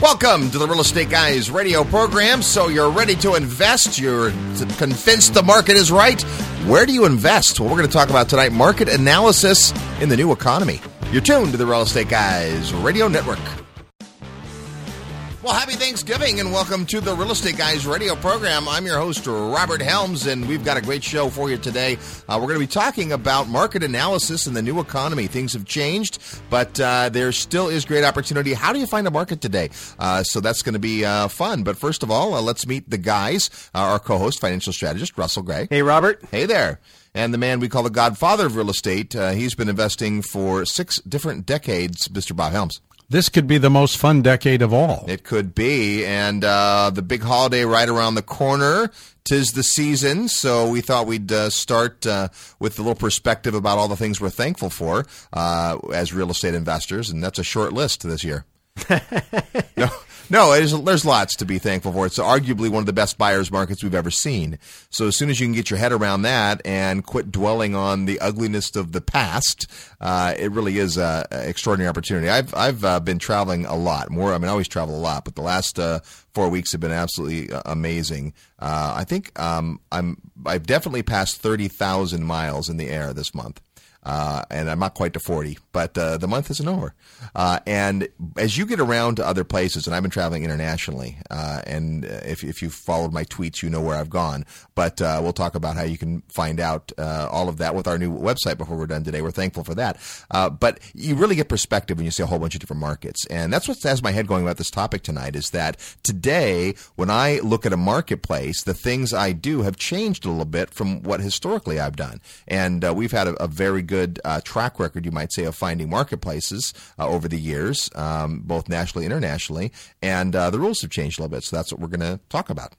Welcome to the Real Estate Guys radio program. So you're ready to invest? You're convinced the market is right? Where do you invest? Well, we're going to talk about tonight market analysis in the new economy. You're tuned to the Real Estate Guys radio network. Well, happy Thanksgiving and welcome to the Real Estate Guys radio program. I'm your host, Robert Helms, and we've got a great show for you today. Uh, we're going to be talking about market analysis in the new economy. Things have changed, but uh, there still is great opportunity. How do you find a market today? Uh, so that's going to be uh, fun. But first of all, uh, let's meet the guys. Uh, our co host, financial strategist, Russell Gray. Hey, Robert. Hey there and the man we call the godfather of real estate. Uh, he's been investing for six different decades, Mr. Bob Helms. This could be the most fun decade of all. It could be. And uh, the big holiday right around the corner. Tis the season, so we thought we'd uh, start uh, with a little perspective about all the things we're thankful for uh, as real estate investors, and that's a short list this year. no, no, there's lots to be thankful for. It's arguably one of the best buyers markets we've ever seen. So as soon as you can get your head around that and quit dwelling on the ugliness of the past, uh, it really is an extraordinary opportunity. I've I've uh, been traveling a lot more. I mean, I always travel a lot, but the last uh, four weeks have been absolutely uh, amazing. Uh, I think um, I'm I've definitely passed thirty thousand miles in the air this month. Uh, and I'm not quite to 40, but uh, the month isn't over. Uh, and as you get around to other places, and I've been traveling internationally, uh, and if, if you've followed my tweets, you know where I've gone. But uh, we'll talk about how you can find out uh, all of that with our new website before we're done today. We're thankful for that. but you really get perspective when you see a whole bunch of different markets. And that's what has my head going about this topic tonight is that today, when I look at a marketplace, the things I do have changed a little bit from what historically I've done. And we've had a, a very good good uh, track record, you might say, of finding marketplaces uh, over the years, um, both nationally and internationally. And uh, the rules have changed a little bit. So that's what we're going to talk about.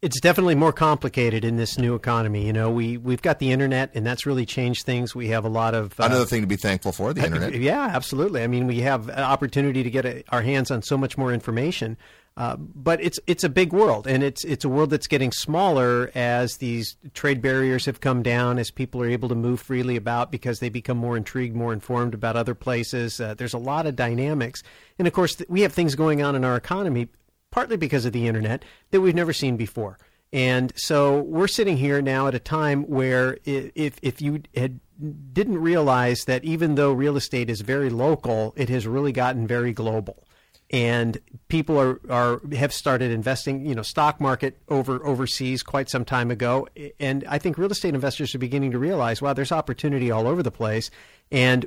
It's definitely more complicated in this new economy. You know, we we've got the internet, and that's really changed things. We have a lot of uh, another thing to be thankful for the internet. Yeah, absolutely. I mean, we have an opportunity to get a, our hands on so much more information. Uh, but it's it's a big world, and it's it's a world that's getting smaller as these trade barriers have come down, as people are able to move freely about because they become more intrigued, more informed about other places. Uh, there's a lot of dynamics, and of course, th- we have things going on in our economy, partly because of the internet that we've never seen before. And so we're sitting here now at a time where if if you had didn't realize that even though real estate is very local, it has really gotten very global and people are, are have started investing you know stock market over overseas quite some time ago. And i think real estate investors are beginning to realize wow there's opportunity all over the place. And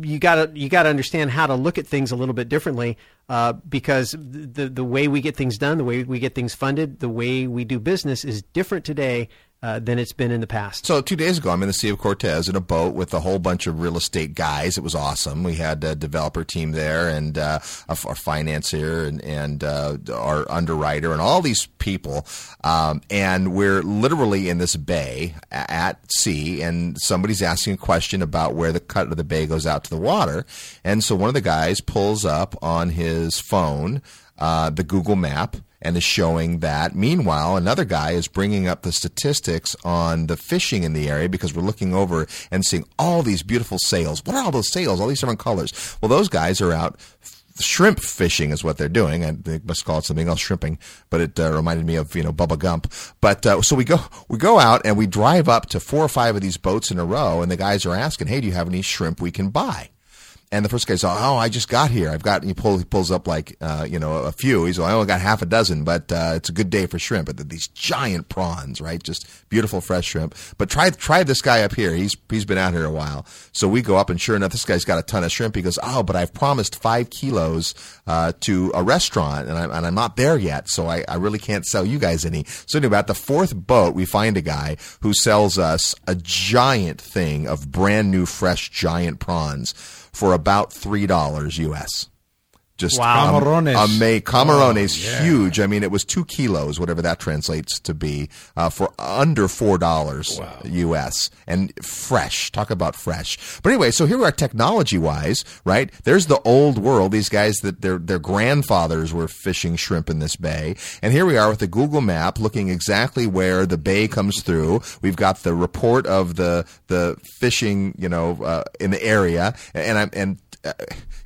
you got to you got to understand how to look at things a little bit differently uh, because the the way we get things done, the way we get things funded, the way we do business is different today uh, than it's been in the past. So two days ago, I'm in the Sea of Cortez in a boat with a whole bunch of real estate guys. It was awesome. We had a developer team there and uh, our financier and, and uh, our underwriter and all these people. Um, and we're literally in this bay at sea, and somebody's asking a question about where the cut of the bay goes out to the water. And so one of the guys pulls up on his phone uh, the Google map and is showing that. Meanwhile, another guy is bringing up the statistics on the fishing in the area because we're looking over and seeing all these beautiful sails. What are all those sails? All these different colors. Well, those guys are out shrimp fishing is what they're doing. and they must call it something else, shrimping. But it uh, reminded me of you know Bubba Gump. But uh, so we go we go out and we drive up to four or five of these boats in a row, and the guys are asking, "Hey, do you have any shrimp we can buy?" And the first guy's, like, oh, I just got here. I've got, he, pull, he pulls up like, uh, you know, a few. He's like, I only got half a dozen, but, uh, it's a good day for shrimp. But these giant prawns, right? Just beautiful fresh shrimp. But try, try this guy up here. He's, he's been out here a while. So we go up and sure enough, this guy's got a ton of shrimp. He goes, oh, but I've promised five kilos, uh, to a restaurant and I'm, and I'm not there yet. So I, I really can't sell you guys any. So anyway, at the fourth boat, we find a guy who sells us a giant thing of brand new fresh giant prawns for about three dollars US. Just wow. camarones. Um, ama- camarones, oh, yeah. huge. I mean, it was two kilos, whatever that translates to be, uh, for under four dollars wow. U.S. and fresh. Talk about fresh. But anyway, so here we are, technology-wise, right? There's the old world. These guys that their their grandfathers were fishing shrimp in this bay, and here we are with the Google Map, looking exactly where the bay comes through. We've got the report of the the fishing, you know, uh, in the area, and I'm and uh,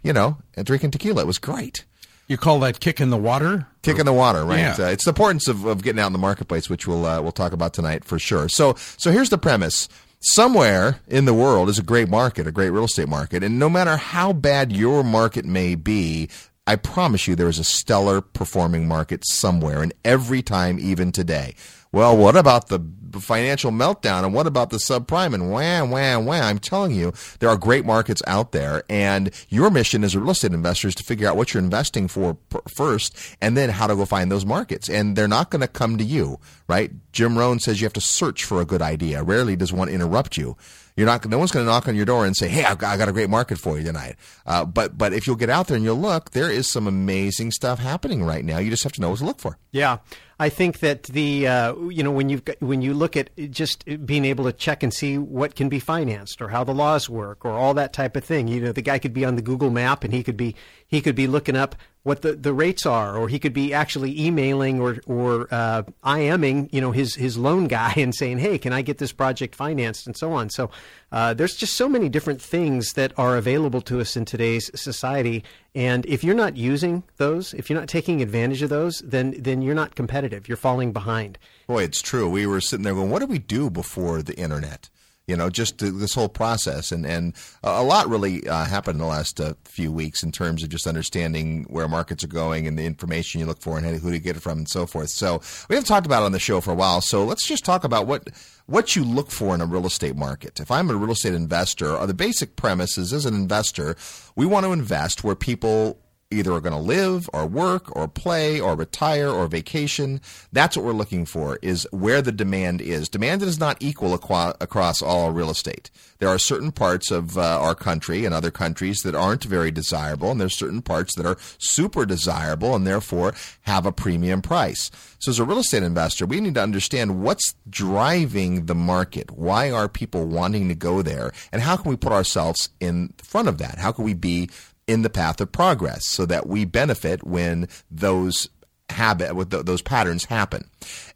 you know, and drinking tequila. It was great. You call that kick in the water? Kick in the water, right? Yeah. Uh, it's the importance of, of getting out in the marketplace, which we'll uh, we'll talk about tonight for sure. So so here's the premise. Somewhere in the world is a great market, a great real estate market, and no matter how bad your market may be, I promise you there is a stellar performing market somewhere, and every time, even today. Well, what about the financial meltdown and what about the subprime and wham, wham, wham? I'm telling you, there are great markets out there, and your mission as a real estate investor is to figure out what you're investing for first and then how to go find those markets. And they're not going to come to you, right? Jim Rohn says you have to search for a good idea. Rarely does one interrupt you. You're not. No one's going to knock on your door and say, "Hey, I've got, I got a great market for you tonight." Uh, but but if you'll get out there and you'll look, there is some amazing stuff happening right now. You just have to know what to look for. Yeah, I think that the uh, you know when you when you look at just being able to check and see what can be financed or how the laws work or all that type of thing. You know, the guy could be on the Google map and he could be he could be looking up what the, the rates are, or he could be actually emailing or or uh, IMing, you know, his his loan guy and saying, "Hey, can I get this project financed?" and so on. So uh, there's just so many different things that are available to us in today's society, and if you're not using those, if you're not taking advantage of those, then then you're not competitive. You're falling behind. Boy, it's true. We were sitting there going, "What did we do before the internet?" You know, just this whole process. And, and a lot really uh, happened in the last uh, few weeks in terms of just understanding where markets are going and the information you look for and who to get it from and so forth. So we haven't talked about it on the show for a while. So let's just talk about what what you look for in a real estate market. If I'm a real estate investor, uh, the basic premises as an investor, we want to invest where people either are going to live or work or play or retire or vacation. That's what we're looking for is where the demand is. Demand is not equal aqua- across all real estate. There are certain parts of uh, our country and other countries that aren't very desirable, and there's certain parts that are super desirable and therefore have a premium price. So as a real estate investor, we need to understand what's driving the market. Why are people wanting to go there? And how can we put ourselves in front of that? How can we be in the path of progress so that we benefit when those habit with those patterns happen.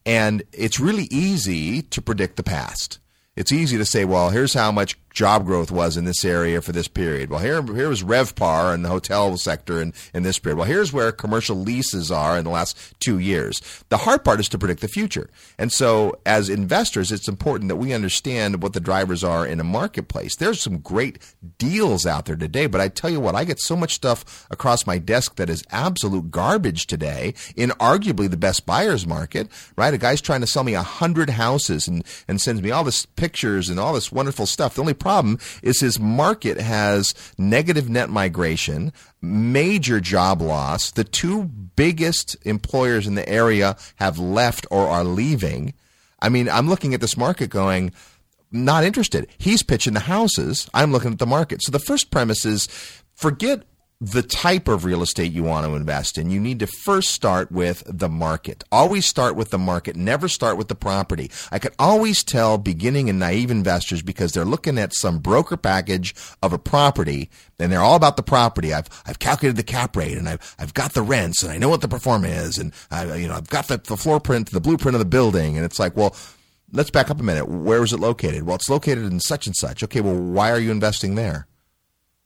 And it's really easy to predict the past. It's easy to say, well, here's how much job growth was in this area for this period. Well, here, here was RevPAR in the hotel sector in, in this period. Well, here's where commercial leases are in the last two years. The hard part is to predict the future. And so as investors, it's important that we understand what the drivers are in a marketplace. There's some great deals out there today, but I tell you what, I get so much stuff across my desk that is absolute garbage today in arguably the best buyer's market, right? A guy's trying to sell me a hundred houses and, and sends me all this pictures and all this wonderful stuff. The only problem is his market has negative net migration, major job loss. The two biggest employers in the area have left or are leaving. I mean, I'm looking at this market going, not interested. He's pitching the houses. I'm looking at the market. So the first premise is forget the type of real estate you want to invest in, you need to first start with the market. Always start with the market. Never start with the property. I can always tell beginning and naive investors because they're looking at some broker package of a property and they're all about the property. I've, I've calculated the cap rate and I've, I've got the rents and I know what the performance is and I, you know, I've got the, the floor print, the blueprint of the building. And it's like, well, let's back up a minute. Where is it located? Well, it's located in such and such. Okay. Well, why are you investing there?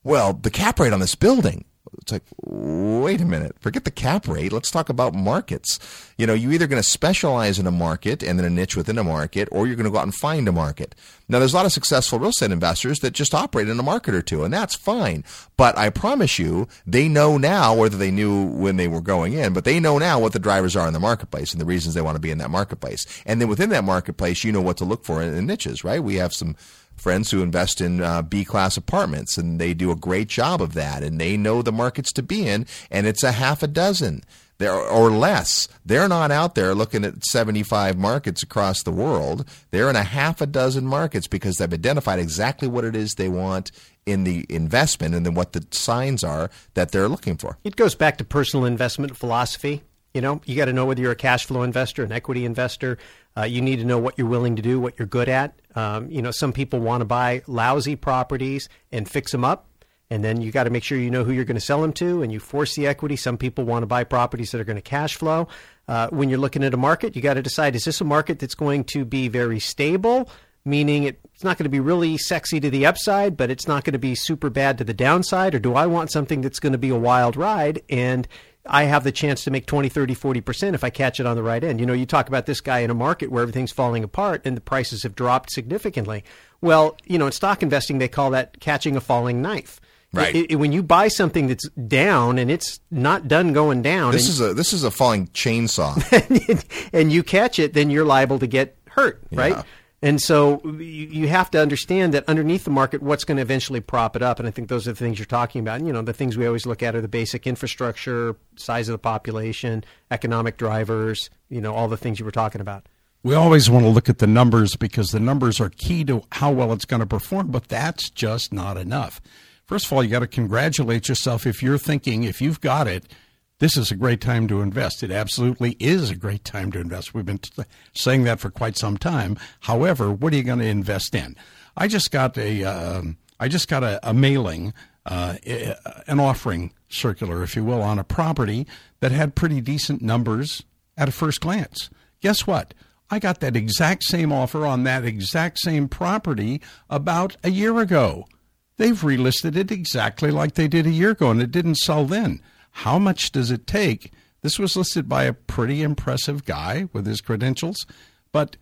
Well, the cap rate on this building. It's like, wait a minute, forget the cap rate. Let's talk about markets. You know, you're either going to specialize in a market and then a niche within a market, or you're going to go out and find a market. Now, there's a lot of successful real estate investors that just operate in a market or two, and that's fine. But I promise you, they know now, whether they knew when they were going in, but they know now what the drivers are in the marketplace and the reasons they want to be in that marketplace. And then within that marketplace, you know what to look for in, in niches, right? We have some friends who invest in uh, B class apartments, and they do a great job of that, and they know the markets to be in, and it's a half a dozen. There, or less. They're not out there looking at 75 markets across the world. They're in a half a dozen markets because they've identified exactly what it is they want in the investment and then what the signs are that they're looking for. It goes back to personal investment philosophy. You know, you got to know whether you're a cash flow investor, an equity investor. Uh, you need to know what you're willing to do, what you're good at. Um, you know, some people want to buy lousy properties and fix them up, and then you got to make sure you know who you're going to sell them to, and you force the equity. Some people want to buy properties that are going to cash flow. Uh, when you're looking at a market, you got to decide: is this a market that's going to be very stable? Meaning it's not going to be really sexy to the upside, but it's not going to be super bad to the downside, or do I want something that's going to be a wild ride and I have the chance to make 20, 30, 40% if I catch it on the right end. You know, you talk about this guy in a market where everything's falling apart and the prices have dropped significantly. Well, you know, in stock investing, they call that catching a falling knife. Right. It, it, when you buy something that's down and it's not done going down, This is a this is a falling chainsaw. and you catch it, then you're liable to get hurt, right? Yeah. And so you, you have to understand that underneath the market, what's going to eventually prop it up. And I think those are the things you're talking about. And, you know, the things we always look at are the basic infrastructure, size of the population, economic drivers, you know, all the things you were talking about. We always want to look at the numbers because the numbers are key to how well it's going to perform, but that's just not enough. First of all, you got to congratulate yourself if you're thinking, if you've got it, this is a great time to invest. It absolutely is a great time to invest. We've been t- saying that for quite some time. However, what are you going to invest in? I just got a, um, I just got a, a mailing, uh, an offering circular, if you will, on a property that had pretty decent numbers at a first glance. Guess what? I got that exact same offer on that exact same property about a year ago. They've relisted it exactly like they did a year ago, and it didn't sell then. How much does it take? This was listed by a pretty impressive guy with his credentials, but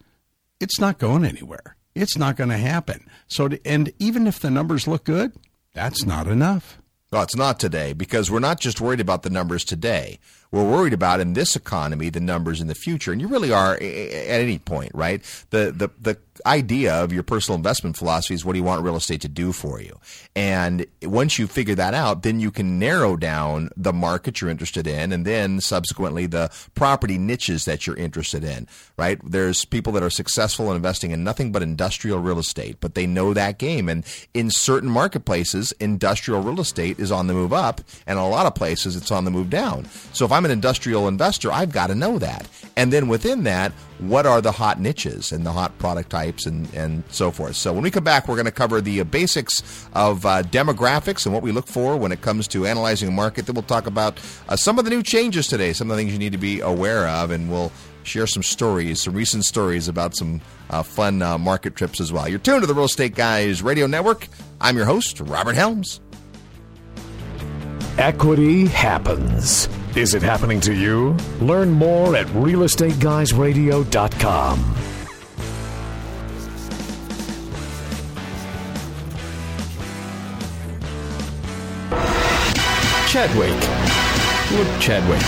it's not going anywhere. It's not going to happen. So, to, and even if the numbers look good, that's not enough. Well, it's not today because we're not just worried about the numbers today. We're worried about in this economy the numbers in the future, and you really are at any point, right? The the the idea of your personal investment philosophy is what do you want real estate to do for you, and once you figure that out, then you can narrow down the market you're interested in, and then subsequently the property niches that you're interested in, right? There's people that are successful in investing in nothing but industrial real estate, but they know that game, and in certain marketplaces, industrial real estate is on the move up, and a lot of places it's on the move down. So if I'm an industrial investor, I've got to know that. And then within that, what are the hot niches and the hot product types and, and so forth. So when we come back, we're going to cover the uh, basics of uh, demographics and what we look for when it comes to analyzing a market. Then we'll talk about uh, some of the new changes today, some of the things you need to be aware of, and we'll share some stories, some recent stories about some uh, fun uh, market trips as well. You're tuned to the Real Estate Guys Radio Network. I'm your host, Robert Helms. Equity happens. Is it happening to you? Learn more at realestateguysradio.com. Chadwick. Look, Chadwick.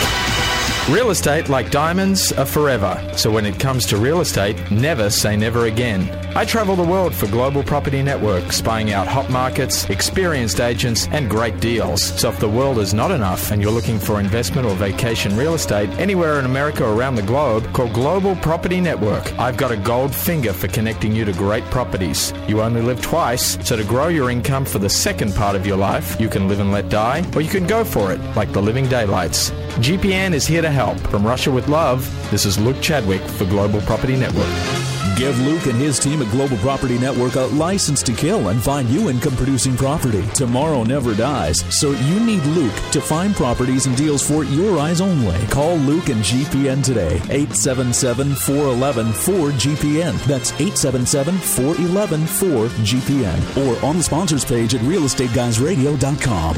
Real estate, like diamonds, are forever. So when it comes to real estate, never say never again. I travel the world for Global Property Network, spying out hot markets, experienced agents, and great deals. So if the world is not enough and you're looking for investment or vacation real estate anywhere in America or around the globe, call Global Property Network. I've got a gold finger for connecting you to great properties. You only live twice, so to grow your income for the second part of your life, you can live and let die, or you can go for it, like the living daylights. GPN is here to help. From Russia with Love, this is Luke Chadwick for Global Property Network. Give Luke and his team at Global Property Network a license to kill and find you income producing property. Tomorrow never dies, so you need Luke to find properties and deals for your eyes only. Call Luke and GPN today, 877 411 4GPN. That's 877 411 4GPN. Or on the sponsors page at realestateguysradio.com.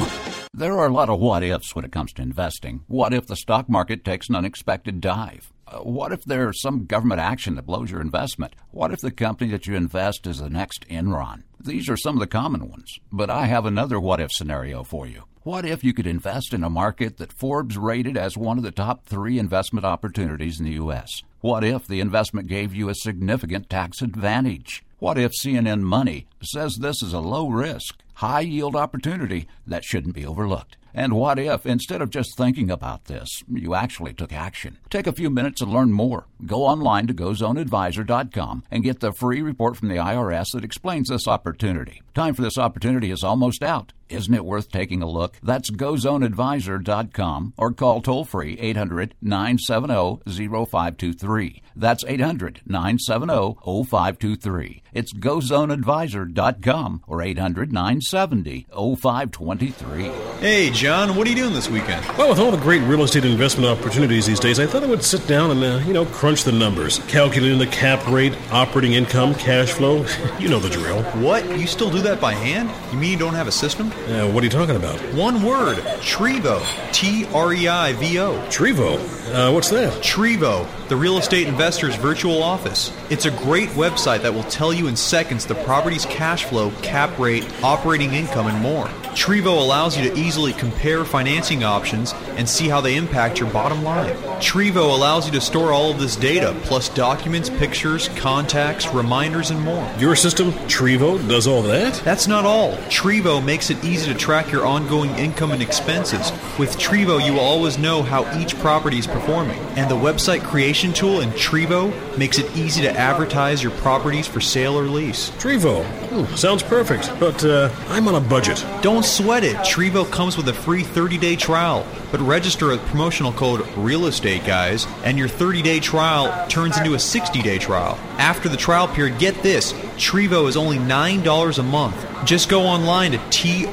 There are a lot of what ifs when it comes to investing. What if the stock market takes an unexpected dive? Uh, what if there's some government action that blows your investment? What if the company that you invest is the next Enron? These are some of the common ones. But I have another what if scenario for you. What if you could invest in a market that Forbes rated as one of the top three investment opportunities in the U.S.? What if the investment gave you a significant tax advantage? What if CNN Money says this is a low risk, high yield opportunity that shouldn't be overlooked? And what if, instead of just thinking about this, you actually took action? Take a few minutes and learn more. Go online to gozoneadvisor.com and get the free report from the IRS that explains this opportunity. Time for this opportunity is almost out. Isn't it worth taking a look? That's gozoneadvisor.com or call toll free 800 970 0523. That's 800 970 0523. It's gozoneadvisor.com or 800 970 970 0523. Hey, John, what are you doing this weekend? Well, with all the great real estate investment opportunities these days, I thought I would sit down and, uh, you know, crunch the numbers. Calculating the cap rate, operating income, cash flow. you know the drill. What? You still do that by hand? You mean you don't have a system? Uh, what are you talking about? One word Treivo. T R E I V O. Treivo? Uh, what's that? Treivo, the real estate investor's virtual office. It's a great website that will tell you in seconds the property's cash flow, cap rate, operating income, and more. Treivo allows you to easily compare financing options and see how they impact your bottom line. Treivo allows you to store all of this data, plus documents, pictures, contacts, reminders, and more. Your system, Treivo, does all that? That's not all. Treivo makes it easy to track your ongoing income and expenses. With Treivo, you will always know how each property is performing. And the website creation tool in Treivo makes it easy to advertise your properties for sale or lease. Treivo. Ooh, sounds perfect, but uh, I'm on a budget. Don't sweat it. Treivo comes with a free 30-day trial. But register with promotional code Real Estate Guys, and your 30-day trial turns into a 60-day trial. After the trial period, get this: Treivo is only nine dollars a month. Just go online to treivo.com.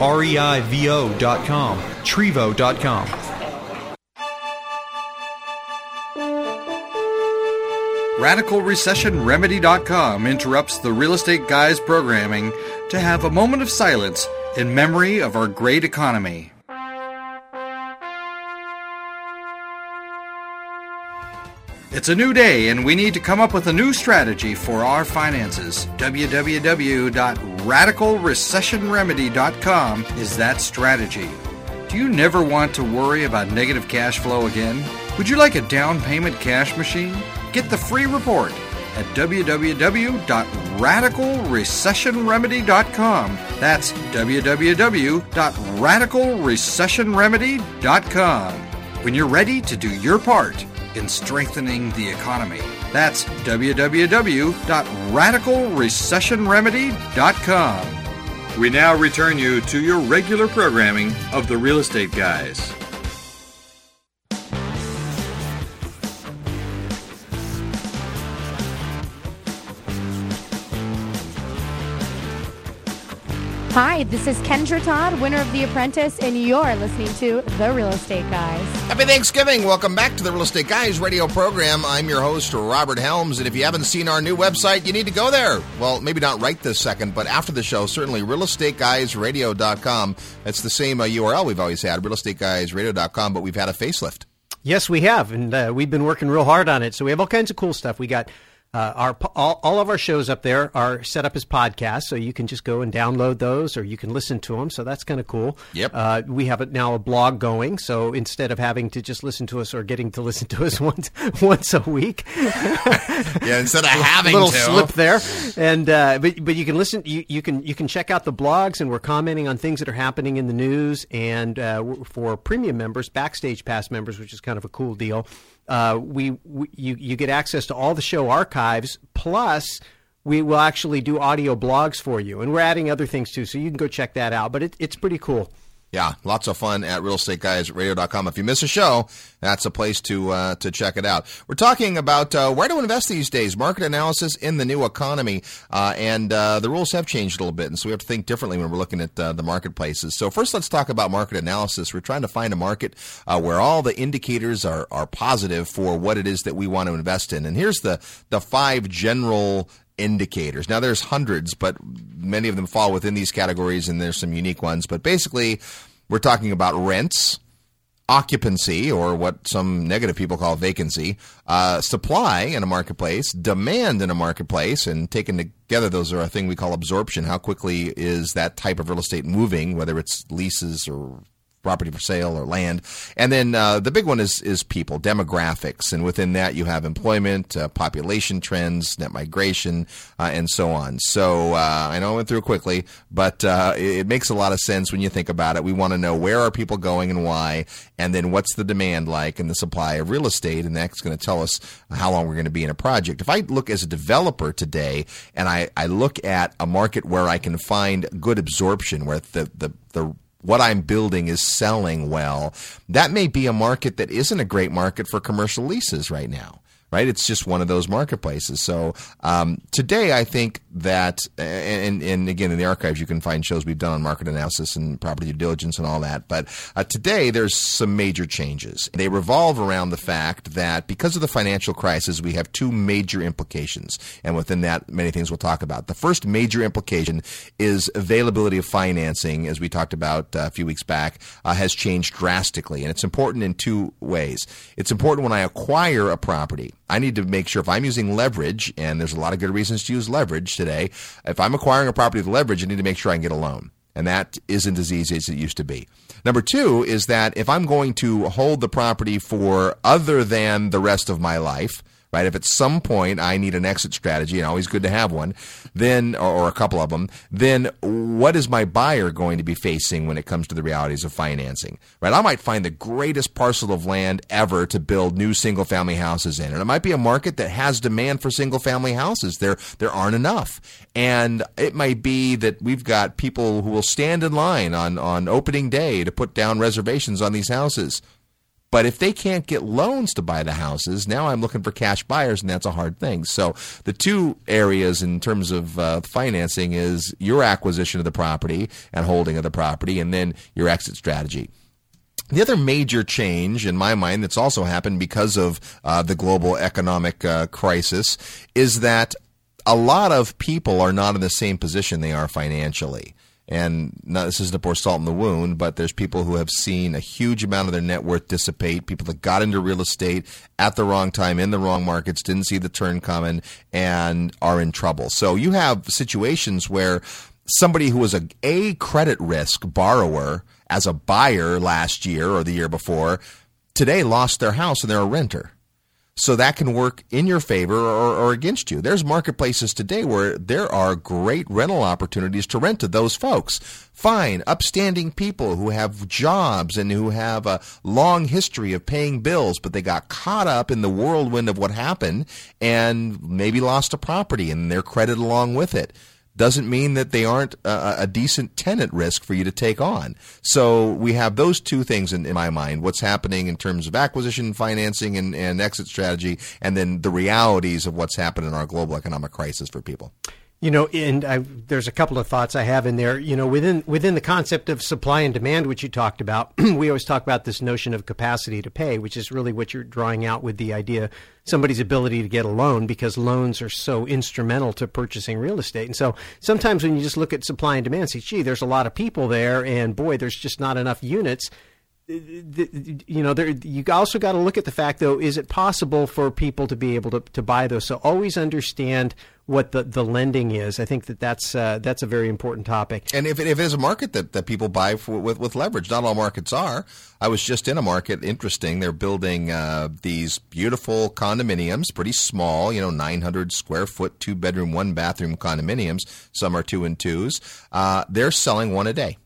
Trevo.com. RadicalRecessionRemedy.com interrupts the Real Estate Guys programming to have a moment of silence in memory of our great economy. It's a new day, and we need to come up with a new strategy for our finances. www.radicalrecessionremedy.com is that strategy. Do you never want to worry about negative cash flow again? Would you like a down payment cash machine? Get the free report at www.radicalrecessionremedy.com. That's www.radicalrecessionremedy.com. When you're ready to do your part in strengthening the economy. That's www.radicalrecessionremedy.com. We now return you to your regular programming of the Real Estate Guys. Hi, this is Kendra Todd, winner of The Apprentice, and you're listening to The Real Estate Guys. Happy Thanksgiving. Welcome back to the Real Estate Guys radio program. I'm your host, Robert Helms, and if you haven't seen our new website, you need to go there. Well, maybe not right this second, but after the show, certainly realestateguysradio.com. That's the same uh, URL we've always had, realestateguysradio.com, but we've had a facelift. Yes, we have, and uh, we've been working real hard on it. So we have all kinds of cool stuff. We got uh, our all, all of our shows up there are set up as podcasts, so you can just go and download those, or you can listen to them. So that's kind of cool. Yep. Uh, we have it now a blog going, so instead of having to just listen to us or getting to listen to us once once a week, yeah, instead of having little to. slip there, and uh, but but you can listen. You, you can you can check out the blogs, and we're commenting on things that are happening in the news. And uh, for premium members, backstage pass members, which is kind of a cool deal uh, we, we you you get access to all the show archives plus we will actually do audio blogs for you. And we're adding other things too so you can go check that out. But it, it's pretty cool yeah, lots of fun at realestateguysradio.com. If you miss a show, that's a place to uh, to check it out. We're talking about uh, where to invest these days, market analysis in the new economy, uh, and uh, the rules have changed a little bit, and so we have to think differently when we're looking at uh, the marketplaces. So first, let's talk about market analysis. We're trying to find a market uh, where all the indicators are are positive for what it is that we want to invest in. And here's the the five general indicators. Now there's hundreds, but many of them fall within these categories and there's some unique ones. But basically, we're talking about rents, occupancy, or what some negative people call vacancy, uh, supply in a marketplace, demand in a marketplace, and taken together, those are a thing we call absorption. How quickly is that type of real estate moving, whether it's leases or property for sale or land. And then uh, the big one is is people, demographics, and within that you have employment, uh, population trends, net migration, uh, and so on. So uh, I know I went through quickly, but uh, it, it, makes a lot of sense when you think about it. We want to know where are people going and why, and then what's the demand like and the supply of real estate, and that's going to tell us how long we're going to be in a project. If I look as a developer today and I, I look at a market where I can find good absorption, where the the the what I'm building is selling well, that may be a market that isn't a great market for commercial leases right now. Right? It's just one of those marketplaces. So um, today, I think that, and, and again, in the archives, you can find shows we've done on market analysis and property due diligence and all that. But uh, today, there's some major changes. They revolve around the fact that because of the financial crisis, we have two major implications. And within that, many things we'll talk about. The first major implication is availability of financing, as we talked about uh, a few weeks back, uh, has changed drastically. And it's important in two ways. It's important when I acquire a property. I need to make sure if I'm using leverage, and there's a lot of good reasons to use leverage today, if I'm acquiring a property with leverage, I need to make sure I can get a loan. And that isn't as easy as it used to be. Number two is that if I'm going to hold the property for other than the rest of my life, right? If at some point I need an exit strategy, and always good to have one, then, or, a couple of them, then what is my buyer going to be facing when it comes to the realities of financing, right? I might find the greatest parcel of land ever to build new single family houses in. And it might be a market that has demand for single family houses. There, there aren't enough. And it might be that we've got people who will stand in line on, on opening day to put down reservations on these houses. But if they can't get loans to buy the houses, now I'm looking for cash buyers, and that's a hard thing. So the two areas in terms of uh, financing is your acquisition of the property and holding of the property, and then your exit strategy. The other major change in my mind that's also happened because of uh, the global economic uh, crisis is that a lot of people are not in the same position they are financially. And not, this isn't to pour salt in the wound, but there's people who have seen a huge amount of their net worth dissipate. People that got into real estate at the wrong time in the wrong markets, didn't see the turn coming, and are in trouble. So you have situations where somebody who was a, a credit risk borrower as a buyer last year or the year before today lost their house and they're a renter so that can work in your favor or, or, against you. There's marketplaces today where there are great rental opportunities to rent to those folks. Fine, upstanding people who have jobs and who have a long history of paying bills, but they got caught up in the whirlwind of what happened and maybe lost a property and their credit along with it doesn't mean that they aren't a, a, decent tenant risk for you to take on. So we have those two things in, in my mind what's happening in terms of acquisition financing and, and exit strategy, and then the realities of what's happened in our global economic crisis for people. You know, and I, there's a couple of thoughts I have in there. You know, within within the concept of supply and demand, which you talked about, we always talk about this notion of capacity to pay, which is really what you're drawing out with the idea somebody's ability to get a loan because loans are so instrumental to purchasing real estate. And so sometimes when you just look at supply and demand, see, gee, there's a lot of people there, and boy, there's just not enough units uh, you know, there, you also got to look at the fact, though, is it possible for people to be able to, to buy those? So always understand what the, the lending is. I think that that's uh, that's a very important topic. And if, if it is a market that, that people buy for, with with leverage, not all markets are. I was just in a market. Interesting. They're building uh, these beautiful condominiums, pretty small, you know, 900 square foot, two bedroom, one bathroom condominiums. Some are two and twos. Uh, they're selling one a day.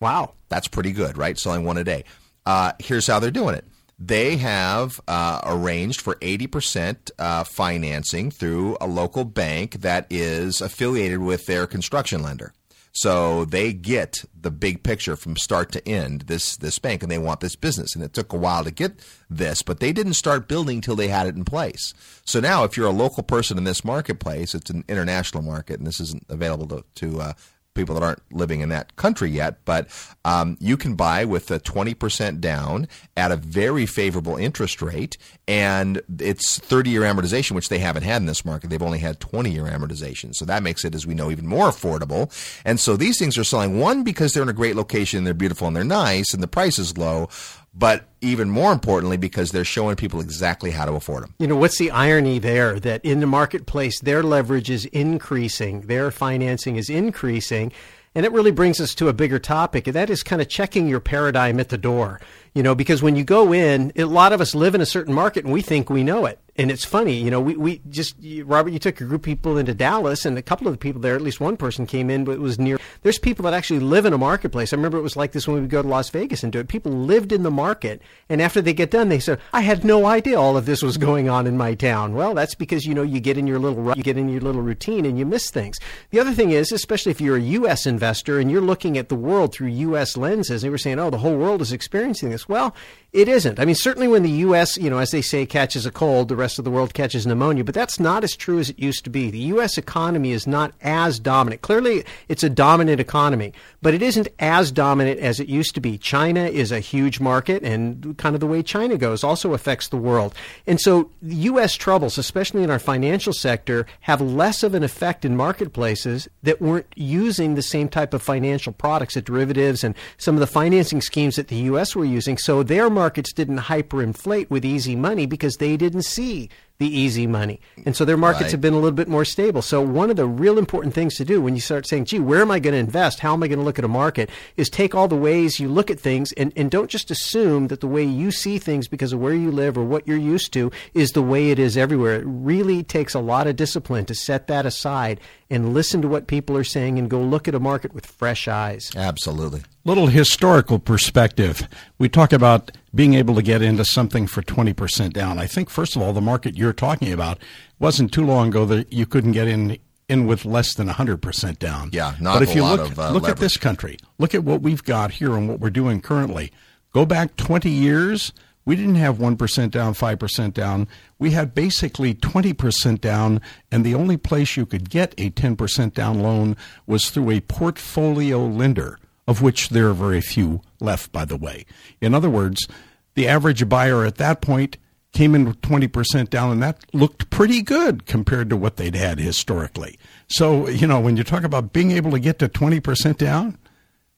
Wow. That's pretty good, right? Selling one a day. Uh, here's how they're doing it. They have uh, arranged for 80% uh, financing through a local bank that is affiliated with their construction lender. So they get the big picture from start to end, this, this bank, and they want this business. And it took a while to get this, but they didn't start building until they had it in place. So now, if you're a local person in this marketplace, it's an international market, and this isn't available to, to uh, people that aren't living in that country yet, but um, you can buy with a 20% down at a very favorable interest rate, and it's 30 year amortization, which they haven't had in this market. They've only had 20 year amortization. So that makes it, as we know, even more affordable. And so these things are selling, one, because they're in a great location, they're beautiful, and they're nice, and the price is low but even more importantly because they're showing people exactly how to afford them. You know, what's the irony there that in the marketplace their leverage is increasing, their financing is increasing, and it really brings us to a bigger topic, and that is kind of checking your paradigm at the door. You know, because when you go in, a lot of us live in a certain market and we think we know it and it's funny, you know, we, we just, Robert, you took a group of people into Dallas, and a couple of the people there, at least one person came in, but it was near. There's people that actually live in a marketplace. I remember it was like this when we would go to Las Vegas and do it. People lived in the market, and after they get done, they said, I had no idea all of this was going on in my town. Well, that's because, you know, you get in your little, you get in your little routine and you miss things. The other thing is, especially if you're a U.S. investor and you're looking at the world through U.S. lenses, they were saying, oh, the whole world is experiencing this. Well, it isn't. I mean, certainly when the U.S., you know, as they say, catches a cold, the rest of the world catches pneumonia. But that's not as true as it used to be. The U.S. economy is not as dominant. Clearly, it's a dominant economy, but it isn't as dominant as it used to be. China is a huge market, and kind of the way China goes also affects the world. And so, U.S. troubles, especially in our financial sector, have less of an effect in marketplaces that weren't using the same type of financial products, the derivatives, and some of the financing schemes that the U.S. were using. So their markets didn't hyperinflate with easy money because they didn't see the easy money. And so their markets Right. have been a little bit more stable. So one of the real important things to do when you start saying, gee, where am I going to invest? How am I going to look at a market? Is take all the ways you look at things and, and don't just assume that the way you see things because of where you live or what you're used to is the way it is everywhere. It really takes a lot of discipline to set that aside and listen to what people are saying and go look at a market with fresh eyes. Absolutely. Little historical perspective. We talk about being able to get into something for 20% down. I think, first of all, the market you're talking about wasn't too long ago that you couldn't get in in with less than 100% down. Yeah, not but a if you lot look, of, uh, look at this country, look at what we've got here and what we're doing currently. Go back 20 years, we didn't have 1% down, 5% down. We had basically 20% down, and the only place you could get a 10% down loan was through a portfolio lender, of which there are very few left, by the way. In other words, the average buyer at that point came in with 20% down, and that looked pretty good compared to what they'd had historically. So, you know, when you talk about being able to get to 20% down,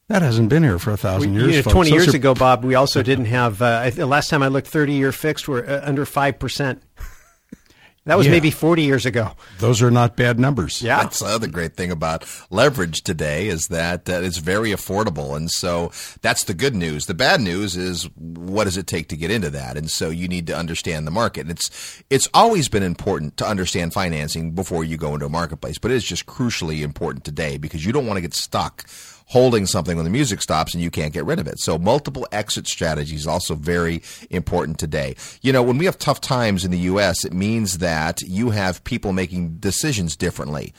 that hasn't been here for a thousand years. You know, 20 years ago, Bob, we also didn't have, uh, the last time I looked, 30 year fixed were uh, under 5%. That was Yeah. maybe 40 years ago. Those are not bad numbers. Yeah. That's the other great thing about leverage today is that uh, it's very affordable. And so that's the good news. The bad news is what does it take to get into that? And so you need to understand the market. And it's, it's always been important to understand financing before you go into a marketplace, but it's just crucially important today because you don't want to get stuck holding something when the music stops and you can't get rid of it. So multiple exit strategies also very important today. You know, when we have tough times in the US, it means that you have people making decisions differently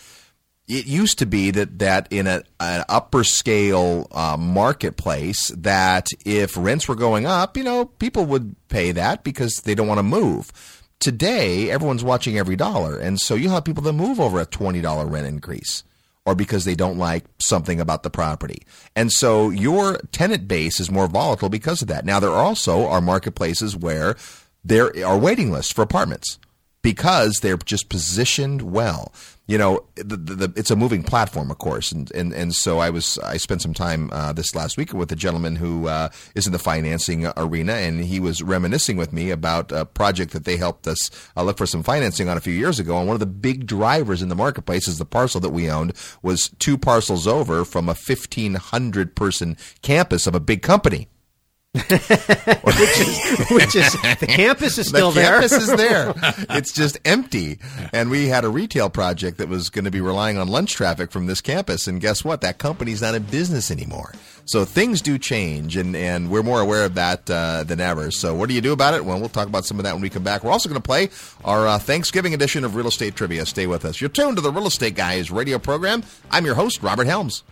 it used to be that that in a, an upper scale uh, marketplace that if rents were going up, you know, people would pay that because they don't want to move. Today, everyone's watching every dollar, and so you have people that move over a twenty dollar rent increase, or because they don't like something about the property, and so your tenant base is more volatile because of that. Now, there also are marketplaces where there are waiting lists for apartments because they're just positioned well. You know, the, the, the, it's a moving platform, of course, and, and and so I was I spent some time uh, this last week with a gentleman who uh, is in the financing arena, and he was reminiscing with me about a project that they helped us uh, look for some financing on a few years ago. And one of the big drivers in the marketplace is the parcel that we owned was two parcels over from a fifteen hundred person campus of a big company. Which is, which is the campus is still the there. campus is there. It's just empty. And we had a retail project that was going to be relying on lunch traffic from this campus. And guess what? That company's not in business anymore. So things do change, and, and we're more aware of that uh, than ever. So what do you do about it? Well, we'll talk about some of that when we come back. We're also going to play our uh, Thanksgiving edition of Real Estate Trivia. Stay with us. You're tuned to the Real Estate Guys radio program. I'm your host, Robert Helms.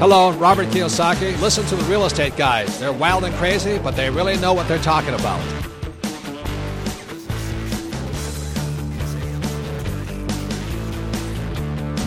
Hello, Robert Kiyosaki. Listen to the real estate guys. They're wild and crazy, but they really know what they're talking about.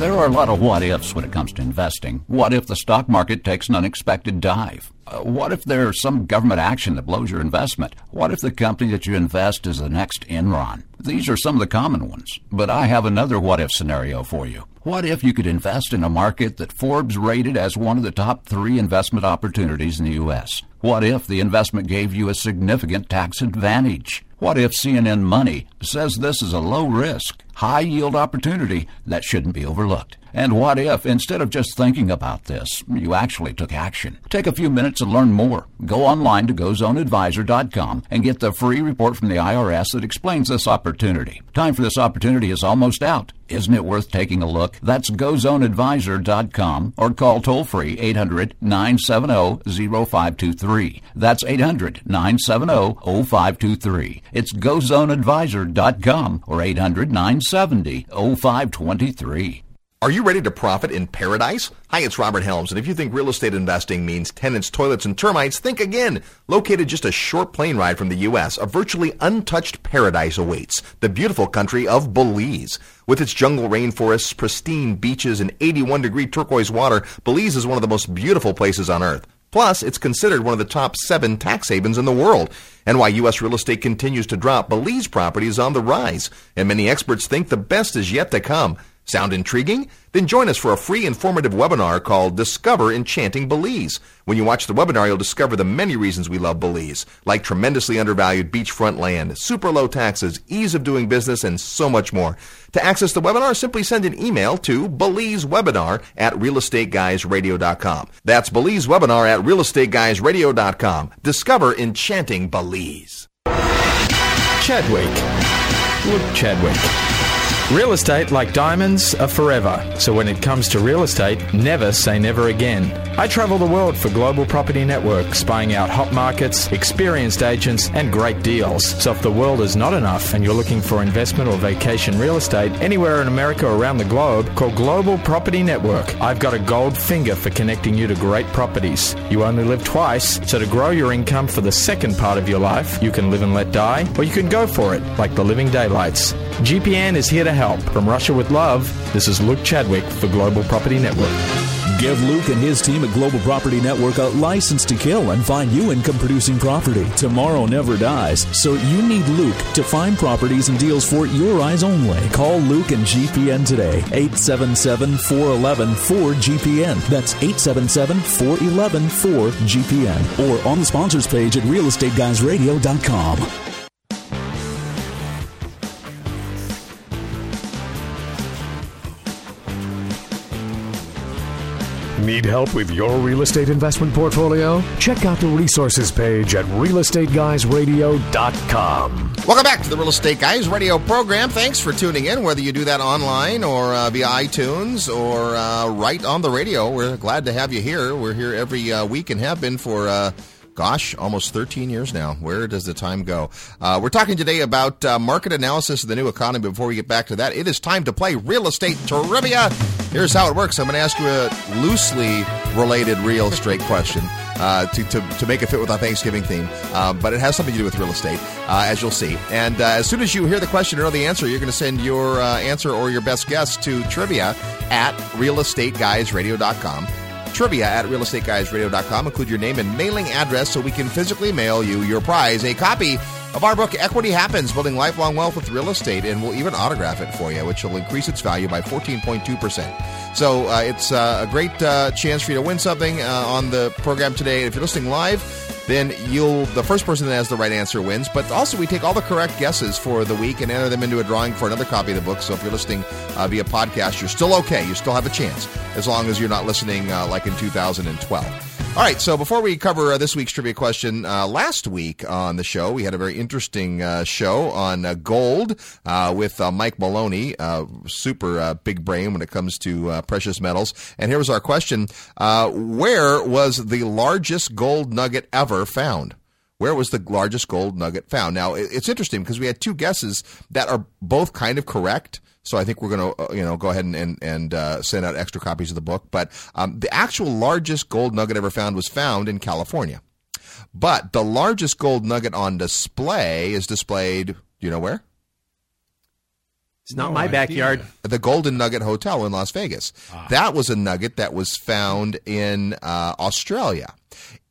There are a lot of what ifs when it comes to investing. What if the stock market takes an unexpected dive? Uh, what if there's some government action that blows your investment? What if the company that you invest is the next Enron? These are some of the common ones. But I have another what if scenario for you. What if you could invest in a market that Forbes rated as one of the top three investment opportunities in the U.S.? What if the investment gave you a significant tax advantage? What if CNN Money says this is a low risk, high yield opportunity that shouldn't be overlooked? And what if, instead of just thinking about this, you actually took action? Take a few minutes and learn more. Go online to gozoneadvisor.com and get the free report from the IRS that explains this opportunity. Time for this opportunity is almost out. Isn't it worth taking a look? That's gozoneadvisor.com or call toll free 800 970 0523. That's 800 970 0523. It's gozoneadvisor.com or 800 970 0523. Are you ready to profit in paradise? Hi, it's Robert Helms, and if you think real estate investing means tenants, toilets, and termites, think again. Located just a short plane ride from the U.S., a virtually untouched paradise awaits. The beautiful country of Belize. With its jungle rainforests, pristine beaches, and 81 degree turquoise water, Belize is one of the most beautiful places on earth. Plus, it's considered one of the top seven tax havens in the world. And while U.S. real estate continues to drop, Belize property is on the rise, and many experts think the best is yet to come. Sound intriguing? Then join us for a free informative webinar called Discover Enchanting Belize. When you watch the webinar, you'll discover the many reasons we love Belize, like tremendously undervalued beachfront land, super low taxes, ease of doing business, and so much more. To access the webinar, simply send an email to BelizeWebinar at realestateguysradio.com. That's BelizeWebinar at realestateguysradio.com. Discover Enchanting Belize. Chadwick. Look, Chadwick. Real estate, like diamonds, are forever. So when it comes to real estate, never say never again. I travel the world for Global Property Network, spying out hot markets, experienced agents, and great deals. So if the world is not enough and you're looking for investment or vacation real estate anywhere in America or around the globe, call Global Property Network. I've got a gold finger for connecting you to great properties. You only live twice, so to grow your income for the second part of your life, you can live and let die, or you can go for it, like the living daylights. GPN is here to help. From Russia with Love, this is Luke Chadwick for Global Property Network. Give Luke and his team at Global Property Network a license to kill and find you income producing property. Tomorrow never dies, so you need Luke to find properties and deals for your eyes only. Call Luke and GPN today, 877 411 4GPN. That's 877 411 4GPN. Or on the sponsors page at realestateguysradio.com. Need help with your real estate investment portfolio? Check out the resources page at realestateguysradio.com. Welcome back to the Real Estate Guys radio program. Thanks for tuning in, whether you do that online or uh, via iTunes or uh, right on the radio. We're glad to have you here. We're here every uh, week and have been for. Uh, gosh, almost 13 years now. Where does the time go? Uh, we're talking today about uh, market analysis of the new economy. Before we get back to that, it is time to play real estate trivia. Here's how it works. I'm going to ask you a loosely related real estate question. Uh, to, to, to make it fit with our Thanksgiving theme, um, but it has something to do with real estate, uh, as you'll see. And uh, as soon as you hear the question or the answer, you're going to send your uh, answer or your best guess to trivia at realestateguysradio.com trivia at realestateguysradio.com. Include your name and mailing address so we can physically mail you your prize, a copy of our book, Equity Happens Building Lifelong Wealth with Real Estate, and we'll even autograph it for you, which will increase its value by 14.2%. So uh, it's uh, a great uh, chance for you to win something uh, on the program today. If you're listening live, then you'll the first person that has the right answer wins. But also, we take all the correct guesses for the week and enter them into a drawing for another copy of the book. So if you're listening uh, via podcast, you're still okay. You still have a chance as long as you're not listening uh, like in 2012. All right, so before we cover uh, this week's trivia question, uh, last week on the show, we had a very interesting uh, show on uh, gold uh, with uh, Mike Maloney, super big brain when it comes to precious metals. And here was our question Where was the largest gold nugget ever found? Where was the largest gold nugget found? Now, it's interesting because we had two guesses that are both kind of correct. So I think we're going to, uh, you know, go ahead and and, and uh, send out extra copies of the book. But um, the actual largest gold nugget ever found was found in California. But the largest gold nugget on display is displayed. Do you know where? It's not no my idea. backyard. The Golden Nugget Hotel in Las Vegas. Ah. That was a nugget that was found in uh, Australia.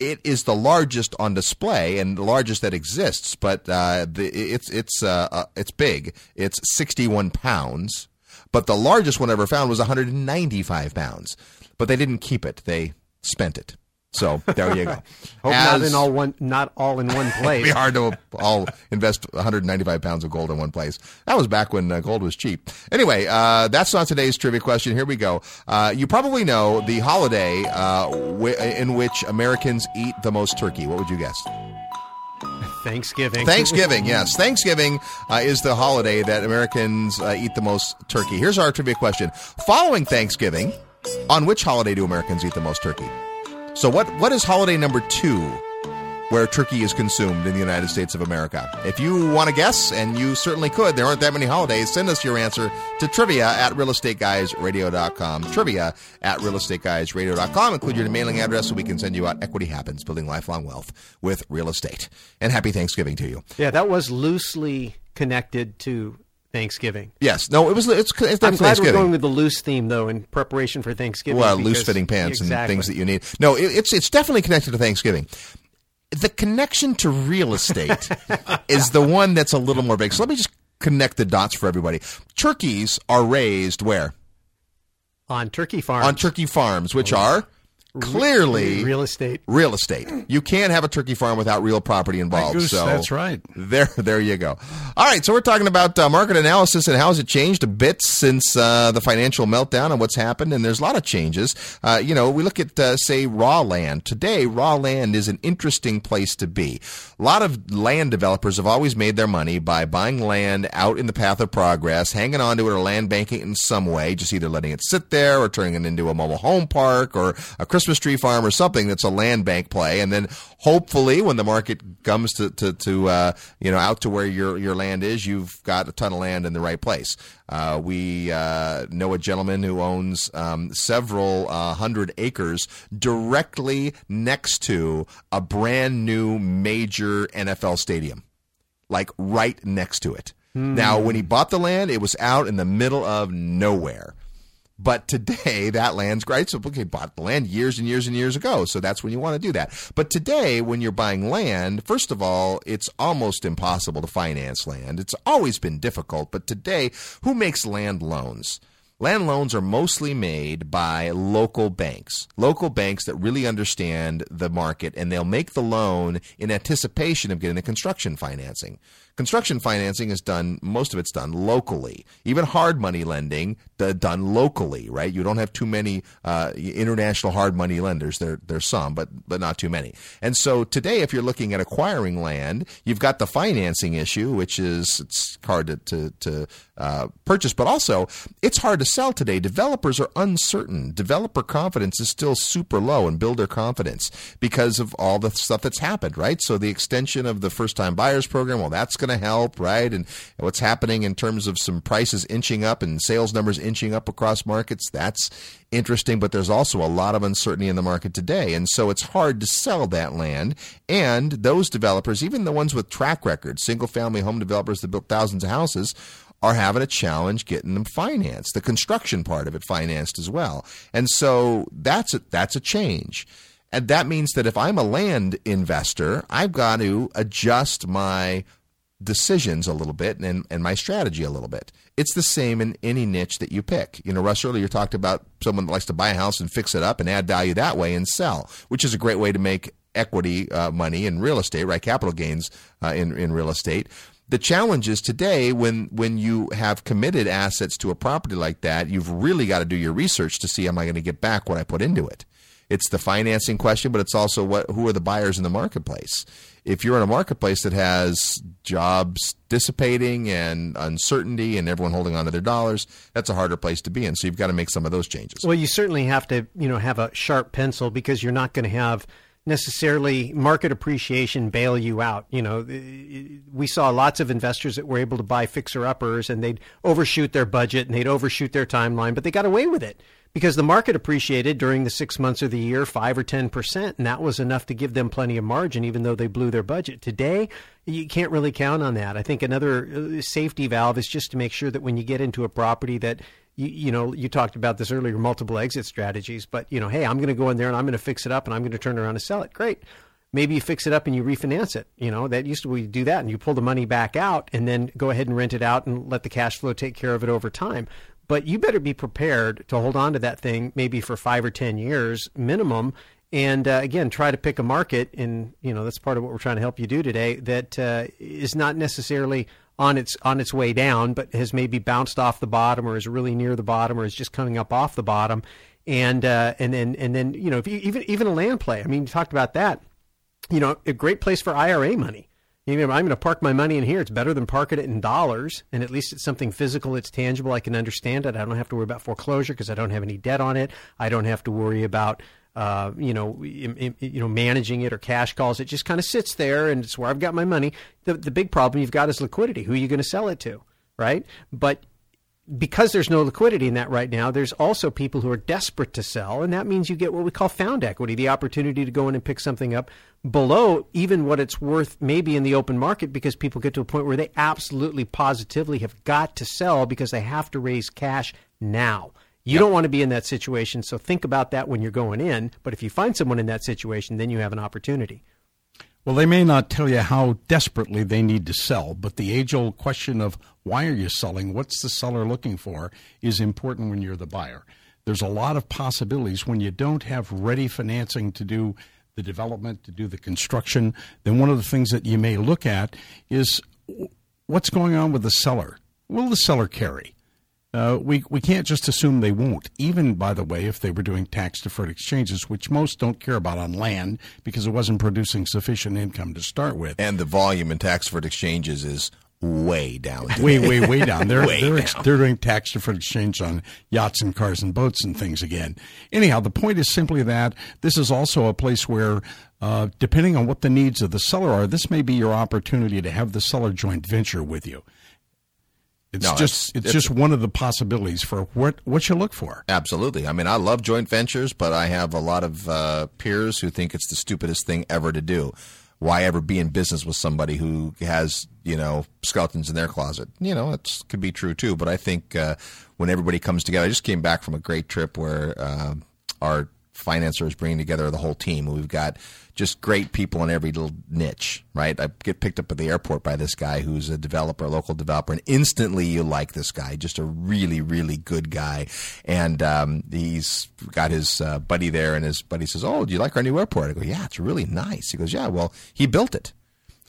It is the largest on display and the largest that exists, but uh, the, it's it's uh, uh it's big. It's 61 pounds, but the largest one ever found was 195 pounds. But they didn't keep it; they spent it. So there you go. Hope As, not in all one, not all in one place. it'd be hard to all invest 195 pounds of gold in one place. That was back when uh, gold was cheap. Anyway, uh, that's not today's trivia question. Here we go. Uh, you probably know the holiday uh, w- in which Americans eat the most turkey. What would you guess? Thanksgiving. Thanksgiving, yes. Thanksgiving uh, is the holiday that Americans uh, eat the most turkey. Here's our trivia question. Following Thanksgiving, on which holiday do Americans eat the most turkey? So what what is holiday number two where turkey is consumed in the United States of America? If you want to guess, and you certainly could, there aren't that many holidays, send us your answer to trivia at realestateguysradio.com. Trivia at realestateguysradio.com. Include your mailing address so we can send you out Equity Happens, Building Lifelong Wealth with Real Estate. And happy Thanksgiving to you. Yeah, that was loosely connected to Thanksgiving. Yes. No, it was. It's, it's I'm glad we're going with the loose theme though in preparation for Thanksgiving. well, loose fitting pants and things that you need. No, it, it's it's definitely connected to Thanksgiving. The connection to real estate is the one that's a little more big. So let me just connect the dots for everybody. Turkeys are raised where? on turkey farms. On turkey farms, which oh, are clearly real estate. real estate. You can't have a turkey farm without real property involved. Goose, so that's right. There, there you go. All right, so we're talking about uh, market analysis and how has it changed a bit since uh, the financial meltdown and what's happened. And there's a lot of changes. Uh, you know, we look at uh, say raw land today. Raw land is an interesting place to be. A lot of land developers have always made their money by buying land out in the path of progress, hanging on to it or land banking it in some way, just either letting it sit there or turning it into a mobile home park or a Christmas tree farm or something that's a land bank play. And then hopefully when the market comes to, to, to uh, you know, out to where your, your land is, you've got a ton of land in the right place. Uh, we uh, know a gentleman who owns um, several uh, hundred acres directly next to a brand new major NFL stadium like right next to it. Now, when he bought the land, it was out in the middle of nowhere. But today, that land's great. So, okay, bought the land years and years and years ago. So that's when you want to do that. But today, when you're buying land, first of all, it's almost impossible to finance land. It's always been difficult. But today, who makes land loans? Land loans are mostly made by local banks, local banks that really understand the market, and they'll make the loan in anticipation of getting the construction financing. Construction financing is done, most of it's done locally. Even hard money lending, d- done locally, right? You don't have too many uh, international hard money lenders. There, there's some, but but not too many. And so today, if you're looking at acquiring land, you've got the financing issue, which is it's hard to to, to uh, purchase, but also it's hard to sell today. Developers are uncertain. Developer confidence is still super low and builder confidence because of all the stuff that's happened, right? So the extension of the first time buyers program, well, that's going to help, right? And what's happening in terms of some prices inching up and sales numbers inching up across markets, that's interesting, but there's also a lot of uncertainty in the market today. And so it's hard to sell that land. And those developers, even the ones with track records, single family home developers that built thousands of houses, are having a challenge getting them financed, the construction part of it financed as well. And so that's a, that's a change. And that means that if I'm a land investor, I've got to adjust my decisions a little bit and, and my strategy a little bit. It's the same in any niche that you pick. You know, Russ earlier you talked about someone that likes to buy a house and fix it up and add value that way and sell, which is a great way to make equity uh, money in real estate, right? Capital gains uh, in, in real estate. The challenge is today when when you have committed assets to a property like that, you've really got to do your research to see am I going to get back what I put into it. It's the financing question, but it's also what who are the buyers in the marketplace. If you're in a marketplace that has jobs dissipating and uncertainty and everyone holding on to their dollars, that's a harder place to be in. So you've got to make some of those changes. Well, you certainly have to, you know, have a sharp pencil because you're not going to have necessarily market appreciation bail you out. You know, we saw lots of investors that were able to buy fixer uppers and they'd overshoot their budget and they'd overshoot their timeline, but they got away with it because the market appreciated during the six months of the year five or ten percent, and that was enough to give them plenty of margin, even though they blew their budget. Today, you can't really count on that. I think another uh, safety valve is just to make sure that when you get into a property that you, you know, you talked about this earlier, multiple exit strategies, but you know, hey, I'm going to go in there and I'm going to fix it up and I'm going to turn around and sell it. Great. Maybe you fix it up and you refinance it. You know, that used to we do that and you pull the money back out and then go ahead and rent it out and let the cash flow take care of it over time. But you better be prepared to hold on to that thing maybe for five or 10 years minimum. And uh, again, try to pick a market, and you know that's part of what we're trying to help you do today. That uh, is not necessarily on its on its way down, but has maybe bounced off the bottom, or is really near the bottom, or is just coming up off the bottom. And uh, and then and then you know you, even even a land play. I mean, you talked about that. You know, a great place for IRA money. I'm going to park my money in here. It's better than parking it in dollars, and at least it's something physical. It's tangible. I can understand it. I don't have to worry about foreclosure because I don't have any debt on it. I don't have to worry about uh, you know, you know, managing it or cash calls. It just kind of sits there, and it's where I've got my money. The the big problem you've got is liquidity. Who are you going to sell it to, right? But because there's no liquidity in that right now, there's also people who are desperate to sell, and that means you get what we call found equity, the opportunity to go in and pick something up below even what it's worth maybe in the open market because people get to a point where they absolutely positively have got to sell because they have to raise cash now. You yep. don't want to be in that situation, so think about that when you're going in, but if you find someone in that situation, then you have an opportunity. Well, they may not tell you how desperately they need to sell, but the age old question of why are you selling? What's the seller looking for? is important when you're the buyer. There's a lot of possibilities when you don't have ready financing to do the development, to do the construction. Then one of the things that you may look at is what's going on with the seller. Will the seller carry? Uh, we we can't just assume they won't. Even by the way, if they were doing tax deferred exchanges, which most don't care about on land because it wasn't producing sufficient income to start with, and the volume in tax deferred exchanges is way down. way, way, way down. They're way they're, down. they're doing tax deferred exchange on yachts and cars and boats and things again. Anyhow, the point is simply that this is also a place where. Uh, depending on what the needs of the seller are, this may be your opportunity to have the seller joint venture with you. It's no, just it's, it's, just one of the possibilities for what what you look for. Absolutely. I mean, I love joint ventures, but I have a lot of uh, peers who think it's the stupidest thing ever to do. Why ever be in business with somebody who has you know skeletons in their closet? You know, it could be true too. But I think uh, when everybody comes together, I just came back from a great trip where uh, our financer is bringing together the whole team. We've got just great people in every little niche, right? I get picked up at the airport by this guy who's a developer, a local developer, and instantly you like this guy, just a really, really good guy. And um, he's got his uh, buddy there, and his buddy says, "Oh, do you like our new airport?" I go, "Yeah, it's really nice." He goes, "Yeah, well, he built it."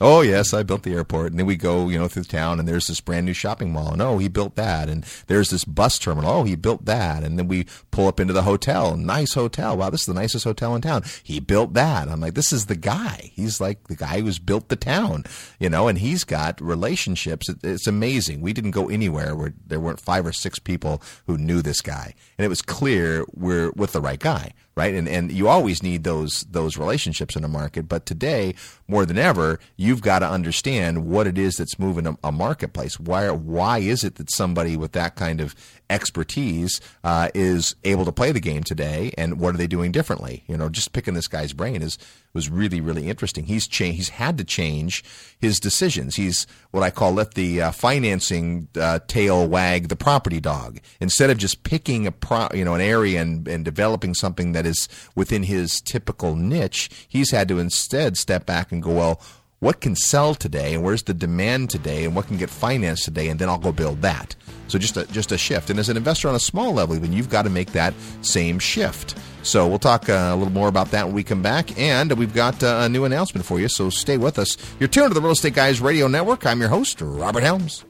Oh yes, I built the airport, and then we go, you know, through town, and there's this brand new shopping mall, and oh, he built that, and there's this bus terminal, oh, he built that, and then we pull up into the hotel, nice hotel, wow, this is the nicest hotel in town. He built that. I'm like, this is the guy. He's like the guy who's built the town, you know, and he's got relationships. It's amazing. We didn't go anywhere where there weren't five or six people who knew this guy, and it was clear we're with the right guy right? And and you always need those those relationships in a market, but today more than ever, you've got to understand what it is that's moving a, a marketplace. Why why is it that somebody with that kind of expertise uh, is able to play the game today, and what are they doing differently? You know, just picking this guy's brain is was really really interesting. He's cha- he's had to change his decisions. He's what I call let the uh, financing uh, tail wag the property dog. Instead of just picking a pro- you know an area and, and developing something that is within his typical niche, he's had to instead step back and go well what can sell today and where's the demand today and what can get financed today and then I'll go build that. So just a, just a shift. And as an investor on a small level, even you've got to make that same shift. So we'll talk uh, a little more about that when we come back. And we've got uh, a new announcement for you. So stay with us. You're tuned to the Real Estate Guys Radio Network. I'm your host, Robert Helms.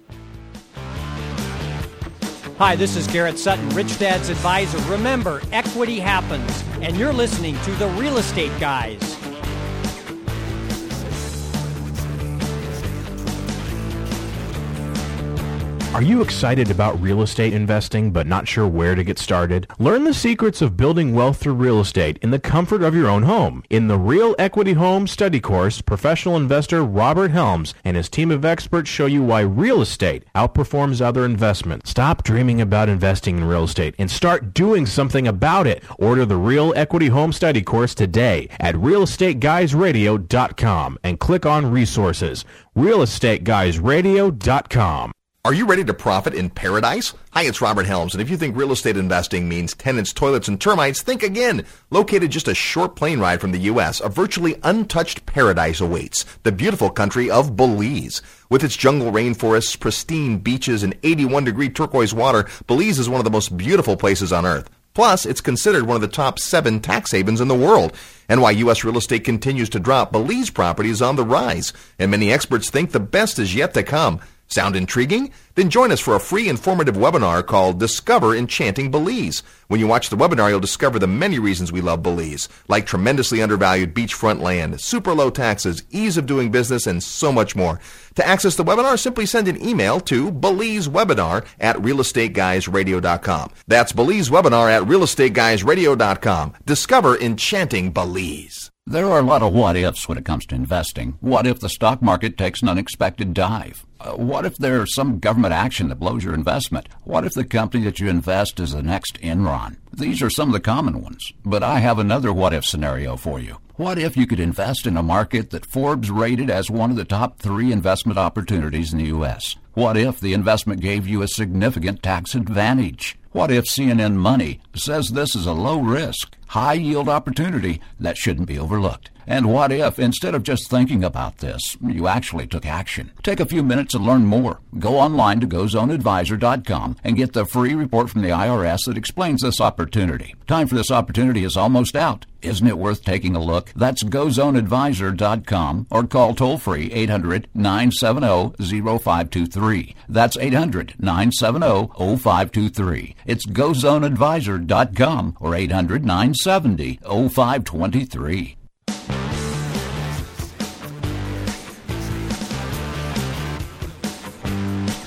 Hi, this is Garrett Sutton, Rich Dad's advisor. Remember, equity happens, and you're listening to the Real Estate Guys. Are you excited about real estate investing but not sure where to get started? Learn the secrets of building wealth through real estate in the comfort of your own home. In the Real Equity Home Study Course, professional investor Robert Helms and his team of experts show you why real estate outperforms other investments. Stop dreaming about investing in real estate and start doing something about it. Order the Real Equity Home Study Course today at realestateguysradio.com and click on resources. realestateguysradio.com. Are you ready to profit in paradise? Hi, it's Robert Helms, and if you think real estate investing means tenants, toilets, and termites, think again. Located just a short plane ride from the U.S., a virtually untouched paradise awaits. The beautiful country of Belize. With its jungle rainforests, pristine beaches, and 81 degree turquoise water, Belize is one of the most beautiful places on earth. Plus, it's considered one of the top seven tax havens in the world. And while U.S. real estate continues to drop, Belize property is on the rise, and many experts think the best is yet to come. Sound intriguing? Then join us for a free informative webinar called Discover Enchanting Belize. When you watch the webinar, you'll discover the many reasons we love Belize, like tremendously undervalued beachfront land, super low taxes, ease of doing business, and so much more. To access the webinar, simply send an email to BelizeWebinar at realestateguysradio.com. That's BelizeWebinar at realestateguysradio.com. Discover Enchanting Belize. There are a lot of what ifs when it comes to investing. What if the stock market takes an unexpected dive? Uh, what if there's some government action that blows your investment? What if the company that you invest is the next Enron? These are some of the common ones, but I have another what if scenario for you. What if you could invest in a market that Forbes rated as one of the top three investment opportunities in the U.S.? What if the investment gave you a significant tax advantage? What if CNN Money says this is a low risk, high yield opportunity that shouldn't be overlooked? And what if, instead of just thinking about this, you actually took action? Take a few minutes and learn more. Go online to gozoneadvisor.com and get the free report from the IRS that explains this opportunity. Time for this opportunity is almost out. Isn't it worth taking a look? That's gozoneadvisor.com or call toll free 800 970 0523. That's 800 970 0523. It's gozoneadvisor.com or 800 970 0523.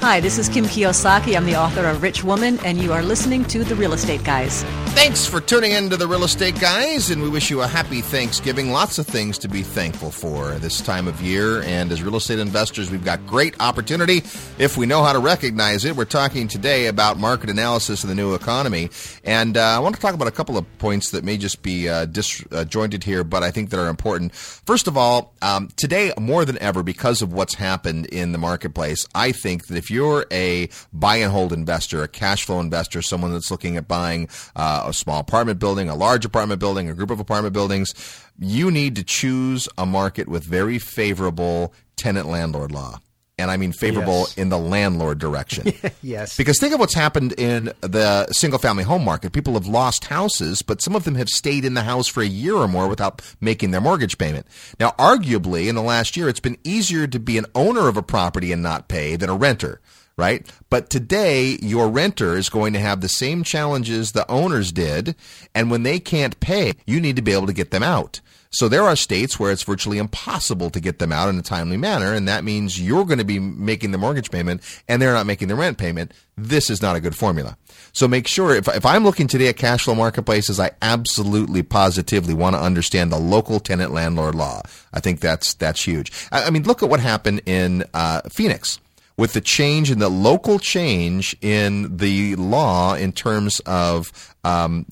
Hi, this is Kim Kiyosaki. I'm the author of Rich Woman, and you are listening to The Real Estate Guys. Thanks for tuning in to the Real Estate Guys, and we wish you a happy Thanksgiving. Lots of things to be thankful for this time of year. And as real estate investors, we've got great opportunity if we know how to recognize it. We're talking today about market analysis of the new economy. And uh, I want to talk about a couple of points that may just be uh, disjointed here, but I think that are important. First of all, um, today, more than ever, because of what's happened in the marketplace, I think that if you're a buy and hold investor, a cash flow investor, someone that's looking at buying uh, a small apartment building, a large apartment building, a group of apartment buildings, you need to choose a market with very favorable tenant landlord law. And I mean favorable Yes. in the landlord direction. yes. Because think of what's happened in the single family home market. People have lost houses, but some of them have stayed in the house for a year or more without making their mortgage payment. Now, arguably, in the last year, it's been easier to be an owner of a property and not pay than a renter. Right? But today, your renter is going to have the same challenges the owners did. And when they can't pay, you need to be able to get them out. So there are states where it's virtually impossible to get them out in a timely manner, and that means you're going to be making the mortgage payment and they're not making the rent payment. This is not a good formula. So make sure if, if I'm looking today at cash flow marketplaces, I absolutely positively want to understand the local tenant landlord law. I think that's that's huge. I, I mean, look at what happened in uh, Phoenix with the change in the local change in the law in terms of um,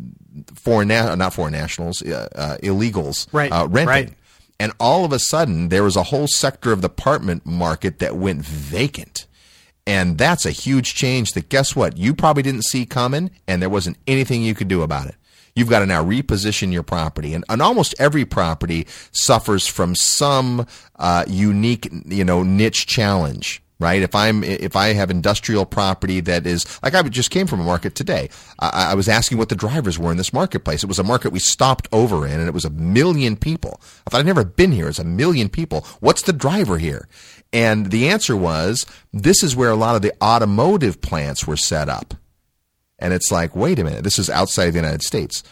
foreign na- not foreign nationals uh, uh, illegals Right, uh, renting. right. And all of a sudden, there was a whole sector of the apartment market that went vacant. And that's a huge change that guess what? You probably didn't see coming, and there wasn't anything you could do about it. You've got to now reposition your property. And, and almost every property suffers from some uh, unique, you know, niche challenge right? If I'm if I have industrial property that is like I just came from a market today, I, I was asking what the drivers were in this marketplace. It was a market we stopped over in, and it was a million people. I thought I'd never been here. It's a million people. What's the driver here? And the answer was this is where a lot of the automotive plants were set up. And it's like, wait a minute, this is outside of the United States.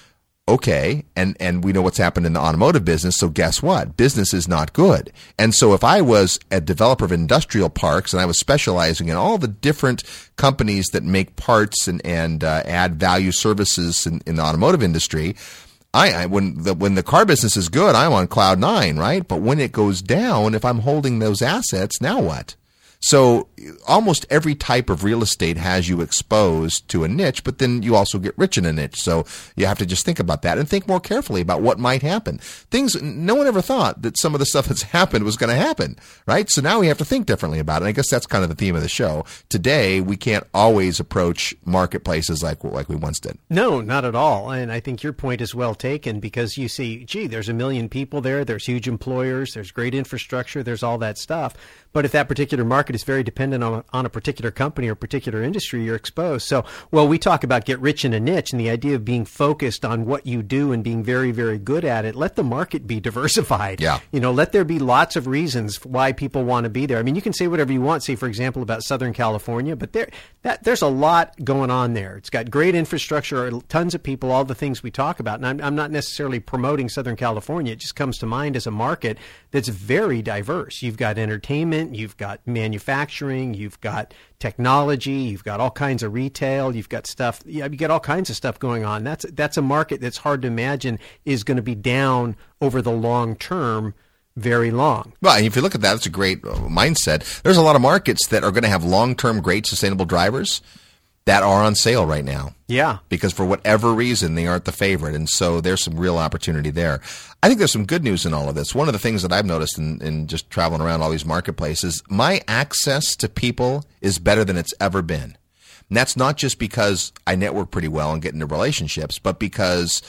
Okay, and and we know what's happened in the automotive business, so guess what? Business is not good. And so if I was a developer of industrial parks and I was specializing in all the different companies that make parts and and uh, add value services in, in the automotive industry, I, I when the when the car business is good, I'm on cloud nine, right? But when it goes down, if I'm holding those assets, now what? So almost every type of real estate has you exposed to a niche, but then you also get rich in a niche. So you have to just think about that and think more carefully about what might happen. Things no one ever thought that some of the stuff that's happened was going to happen, right? So now we have to think differently about it. And I guess that's kind of the theme of the show. Today we can't always approach marketplaces like like we once did. No, not at all. And I think your point is well taken because you see, gee, there's a million people there, there's huge employers, there's great infrastructure, there's all that stuff. But if that particular market market is very dependent on, on a particular company or particular industry you're exposed. So, well, we talk about get rich in a niche and the idea of being focused on what you do and being very, very good at it. Let the market be diversified. Yeah. You know, let there be lots of reasons why people want to be there. I mean, you can say whatever you want, say, for example, about Southern California, but there, that, there's a lot going on there. It's got great infrastructure, tons of people, all the things we talk about. And I'm, I'm not necessarily promoting Southern California. It just comes to mind as a market that's very diverse. You've got entertainment, you've got manufacturing, you've got technology, you've got all kinds of retail, you've got stuff, you got all kinds of stuff going on. That's that's a market that's hard to imagine is going to be down over the long term very long. Well, if you look at that, it's a great uh, mindset. There's a lot of markets that are going to have long-term great sustainable drivers that are on sale right now. Yeah. Because for whatever reason, they aren't the favorite. And so there's some real opportunity there. I think there's some good news in all of this. One of the things that I've noticed in, in just traveling around all these marketplaces, my access to people is better than it's ever been. And that's not just because I network pretty well and get into relationships, but because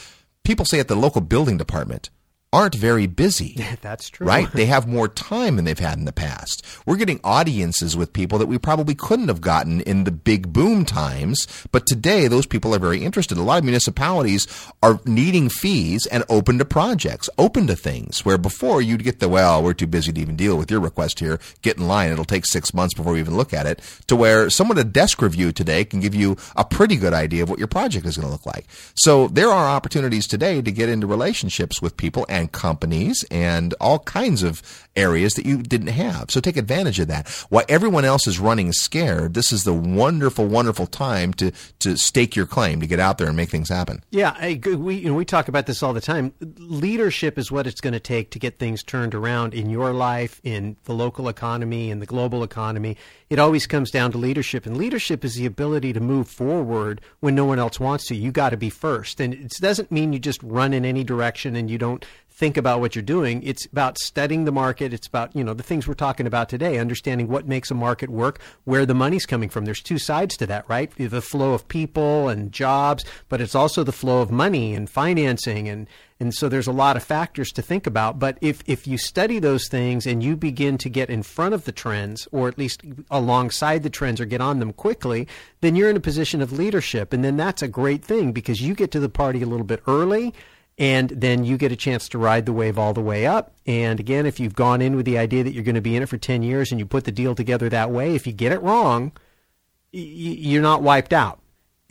people say at the local building department, aren't very busy. That's true. Right? They have more time than they've had in the past. We're getting audiences with people that we probably couldn't have gotten in the big boom times, but today those people are very interested. A lot of municipalities are needing fees and open to projects, open to things where before you'd get the, well, we're too busy to even deal with your request here. Get in line. It'll take six months before we even look at it to where someone at a desk review today can give you a pretty good idea of what your project is going to look like. So there are opportunities today to get into relationships with people and companies and all kinds of areas that you didn't have. So take advantage of that. While everyone else is running scared, this is the wonderful, wonderful time to, to stake your claim, to get out there and make things happen. Yeah, I, we you know, we talk about this all the time. Leadership is what it's going to take to get things turned around in your life, in the local economy, in the global economy. It always comes down to leadership, and leadership is the ability to move forward when no one else wants to. You got to be first, and it doesn't mean you just run in any direction and you don't think about what you're doing. It's about studying the market. It's about, you know, the things we're talking about today, understanding what makes a market work, where the money's coming from. There's two sides to that, right? The flow of people and jobs, but it's also the flow of money and financing and and so there's a lot of factors to think about. But if, if you study those things and you begin to get in front of the trends, or at least alongside the trends or get on them quickly, then you're in a position of leadership. And then that's a great thing because you get to the party a little bit early and then you get a chance to ride the wave all the way up. And again, if you've gone in with the idea that you're going to be in it for 10 years and you put the deal together that way, if you get it wrong, you're not wiped out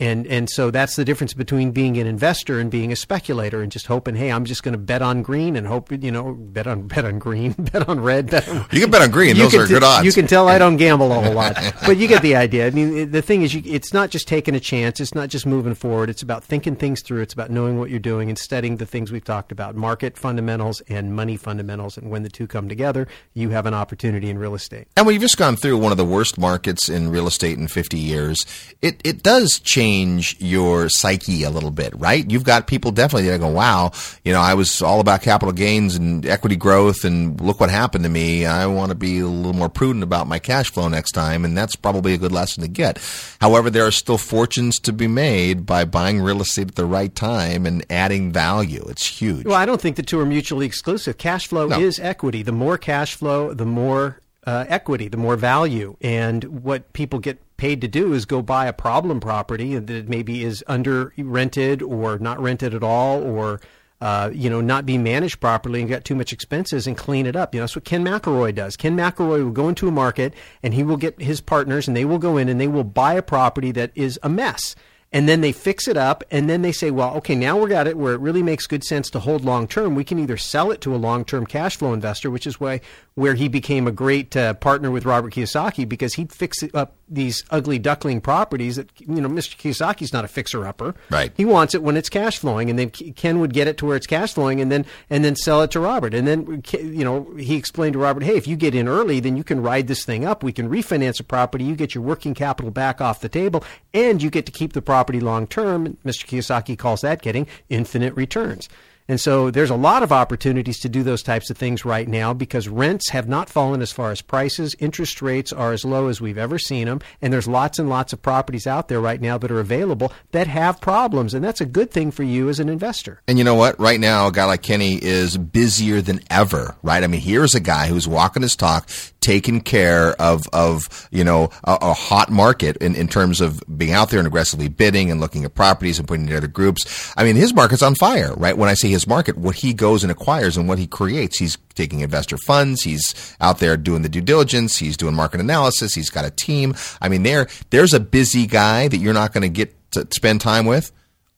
and and so that's the difference between being an investor and being a speculator and just hoping hey i'm just going to bet on green and hope you know bet on bet on green bet on red bet on, you can bet on green. Those are t- good odds. you can tell i don't gamble a whole lot but you get the idea. I mean the thing is you, it's not just taking a chance. It's not just moving forward. It's about thinking things through. It's about knowing what you're doing and studying the things we've talked about market fundamentals and money fundamentals. And when the two come together you have an opportunity in real estate. And we've just gone through one of the worst markets in real estate in 50 years. It it does change change your psyche a little bit, right? You've got people definitely that go, wow, you know, I was all about capital gains and equity growth and look what happened to me. I want to be a little more prudent about my cash flow next time. And that's probably a good lesson to get. However, there are still fortunes to be made by buying real estate at the right time and adding value. It's huge. Well, I don't think the two are mutually exclusive. Cash flow no. is equity. The more cash flow, the more uh, equity, the more value. And what people get paid to do is go buy a problem property that maybe is under rented or not rented at all or uh, you know, not be managed properly and got too much expenses and clean it up. You know, that's what Ken McElroy does. Ken McElroy will go into a market and he will get his partners and they will go in and they will buy a property that is a mess and then they fix it up and then they say well okay now we're got it where it really makes good sense to hold long term. We can either sell it to a long term cash flow investor which is why where he became a great uh, partner with Robert Kiyosaki because he'd fix up these ugly duckling properties that you know Mr. Kiyosaki's not a fixer upper right. He wants it when it's cash flowing and then Ken would get it to where it's cash flowing and then and then sell it to Robert. And then you know he explained to Robert hey if you get in early then you can ride this thing up. We can refinance a property. You get your working capital back off the table and you get to keep the property property long term. Mr. Kiyosaki calls that getting infinite returns. And so there's a lot of opportunities to do those types of things right now because rents have not fallen as far as prices. Interest rates are as low as we've ever seen them. And there's lots and lots of properties out there right now that are available that have problems. And that's a good thing for you as an investor. And you know what? Right now, a guy like Kenny is busier than ever, right? I mean, here's a guy who's walking his talk, taking care of, of you know, a, a hot market in, in terms of being out there and aggressively bidding and looking at properties and putting together groups. I mean, his market's on fire, right? When I say his market, what he goes and acquires and what he creates. He's taking investor funds. He's out there doing the due diligence. He's doing market analysis. He's got a team. I mean, there, there's a busy guy that you're not going to get to spend time with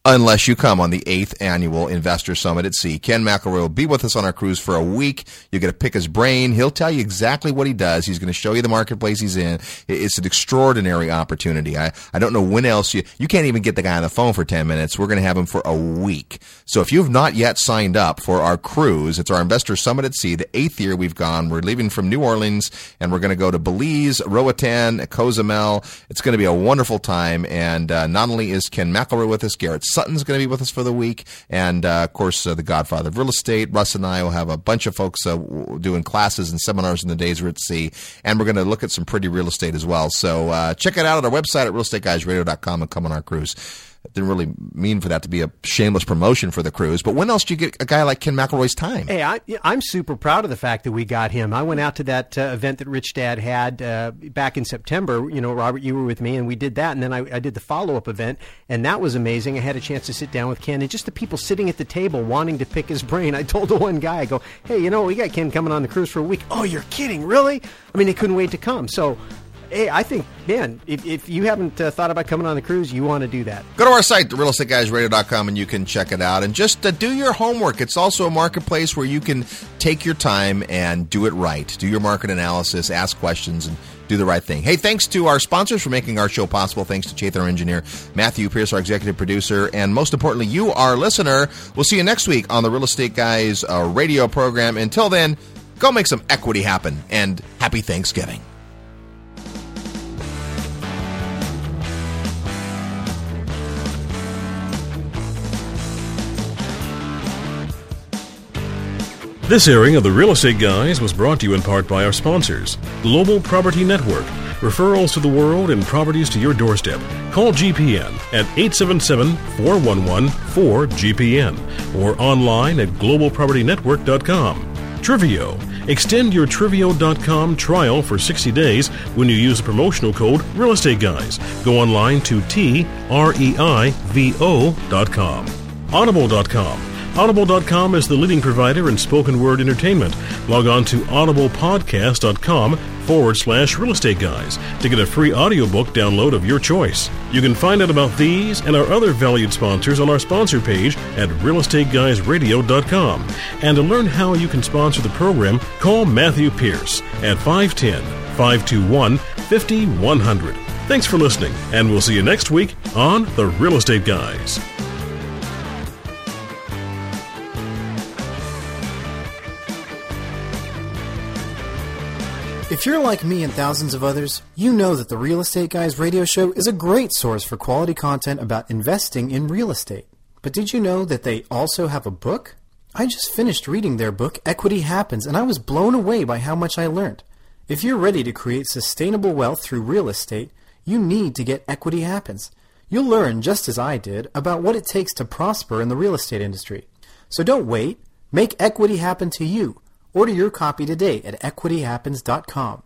unless you come on the eighth annual Investor Summit at Sea. Ken McElroy will be with us on our cruise for a week. You get to pick his brain. He'll tell you exactly what he does. He's going to show you the marketplace he's in. It's an extraordinary opportunity. I, I don't know when else you, you can't even get the guy on the phone for 10 minutes. We're going to have him for a week. So if you've not yet signed up for our cruise, it's our Investor Summit at Sea, the eighth year we've gone. We're leaving from New Orleans and we're going to go to Belize, Roatan, Cozumel. It's going to be a wonderful time. And uh, not only is Ken McElroy with us, Garrett Sutton's going to be with us for the week, and uh, of course, uh, the Godfather of Real Estate. Russ and I will have a bunch of folks uh, doing classes and seminars in the days we're at sea, and we're going to look at some pretty real estate as well. So check it out at our website at realestateguysradio.com and come on our cruise didn't really mean for that to be a shameless promotion for the cruise. But when else do you get a guy like Ken McElroy's time? Hey, I, am super proud of the fact that we got him. I went out to that uh, event that Rich Dad had uh, back in September. You know, Robert, you were with me, and we did that. And then I, I did the follow up event, and that was amazing. I had a chance to sit down with Ken, and just the people sitting at the table wanting to pick his brain. I told the one guy, I go, hey, you know, we got Ken coming on the cruise for a week. Oh, you're kidding, really? I mean, they couldn't wait to come. So hey, I think, man, if, if you haven't uh, thought about coming on the cruise, you want to do that. Go to our site, realestateguysradio.com, and you can check it out. And just uh, do your homework. It's also a marketplace where you can take your time and do it right. Do your market analysis, ask questions, and do the right thing. Hey, thanks to our sponsors for making our show possible. Thanks to Chatham, our engineer, Matthew Pierce, our executive producer, and most importantly, you, our listener. We'll see you next week on the Real Estate Guys uh, radio program. Until then, go make some equity happen, and happy Thanksgiving. This airing of the Real Estate Guys was brought to you in part by our sponsors Global Property Network, referrals to the world and properties to your doorstep. Call GPN at 877 411 4GPN or online at globalpropertynetwork.com. Treivo. Extend your Treivo.com trial for 60 days when you use the promotional code Real Estate Guys. Go online to T R E I V O.com. Audible.com. Audible.com is the leading provider in spoken word entertainment. Log on to audiblepodcast.com forward slash real estate guys to get a free audiobook download of your choice. You can find out about these and our other valued sponsors on our sponsor page at realestateguysradio.com. And to learn how you can sponsor the program, call Matthew Pierce at 510 521 5100. Thanks for listening, and we'll see you next week on The Real Estate Guys. If you're like me and thousands of others, you know that the Real Estate Guys radio show is a great source for quality content about investing in real estate. But did you know that they also have a book? I just finished reading their book, Equity Happens, and I was blown away by how much I learned. If you're ready to create sustainable wealth through real estate, you need to get Equity Happens. You'll learn, just as I did, about what it takes to prosper in the real estate industry. So don't wait. Make equity happen to you. Order your copy today at equityhappens.com.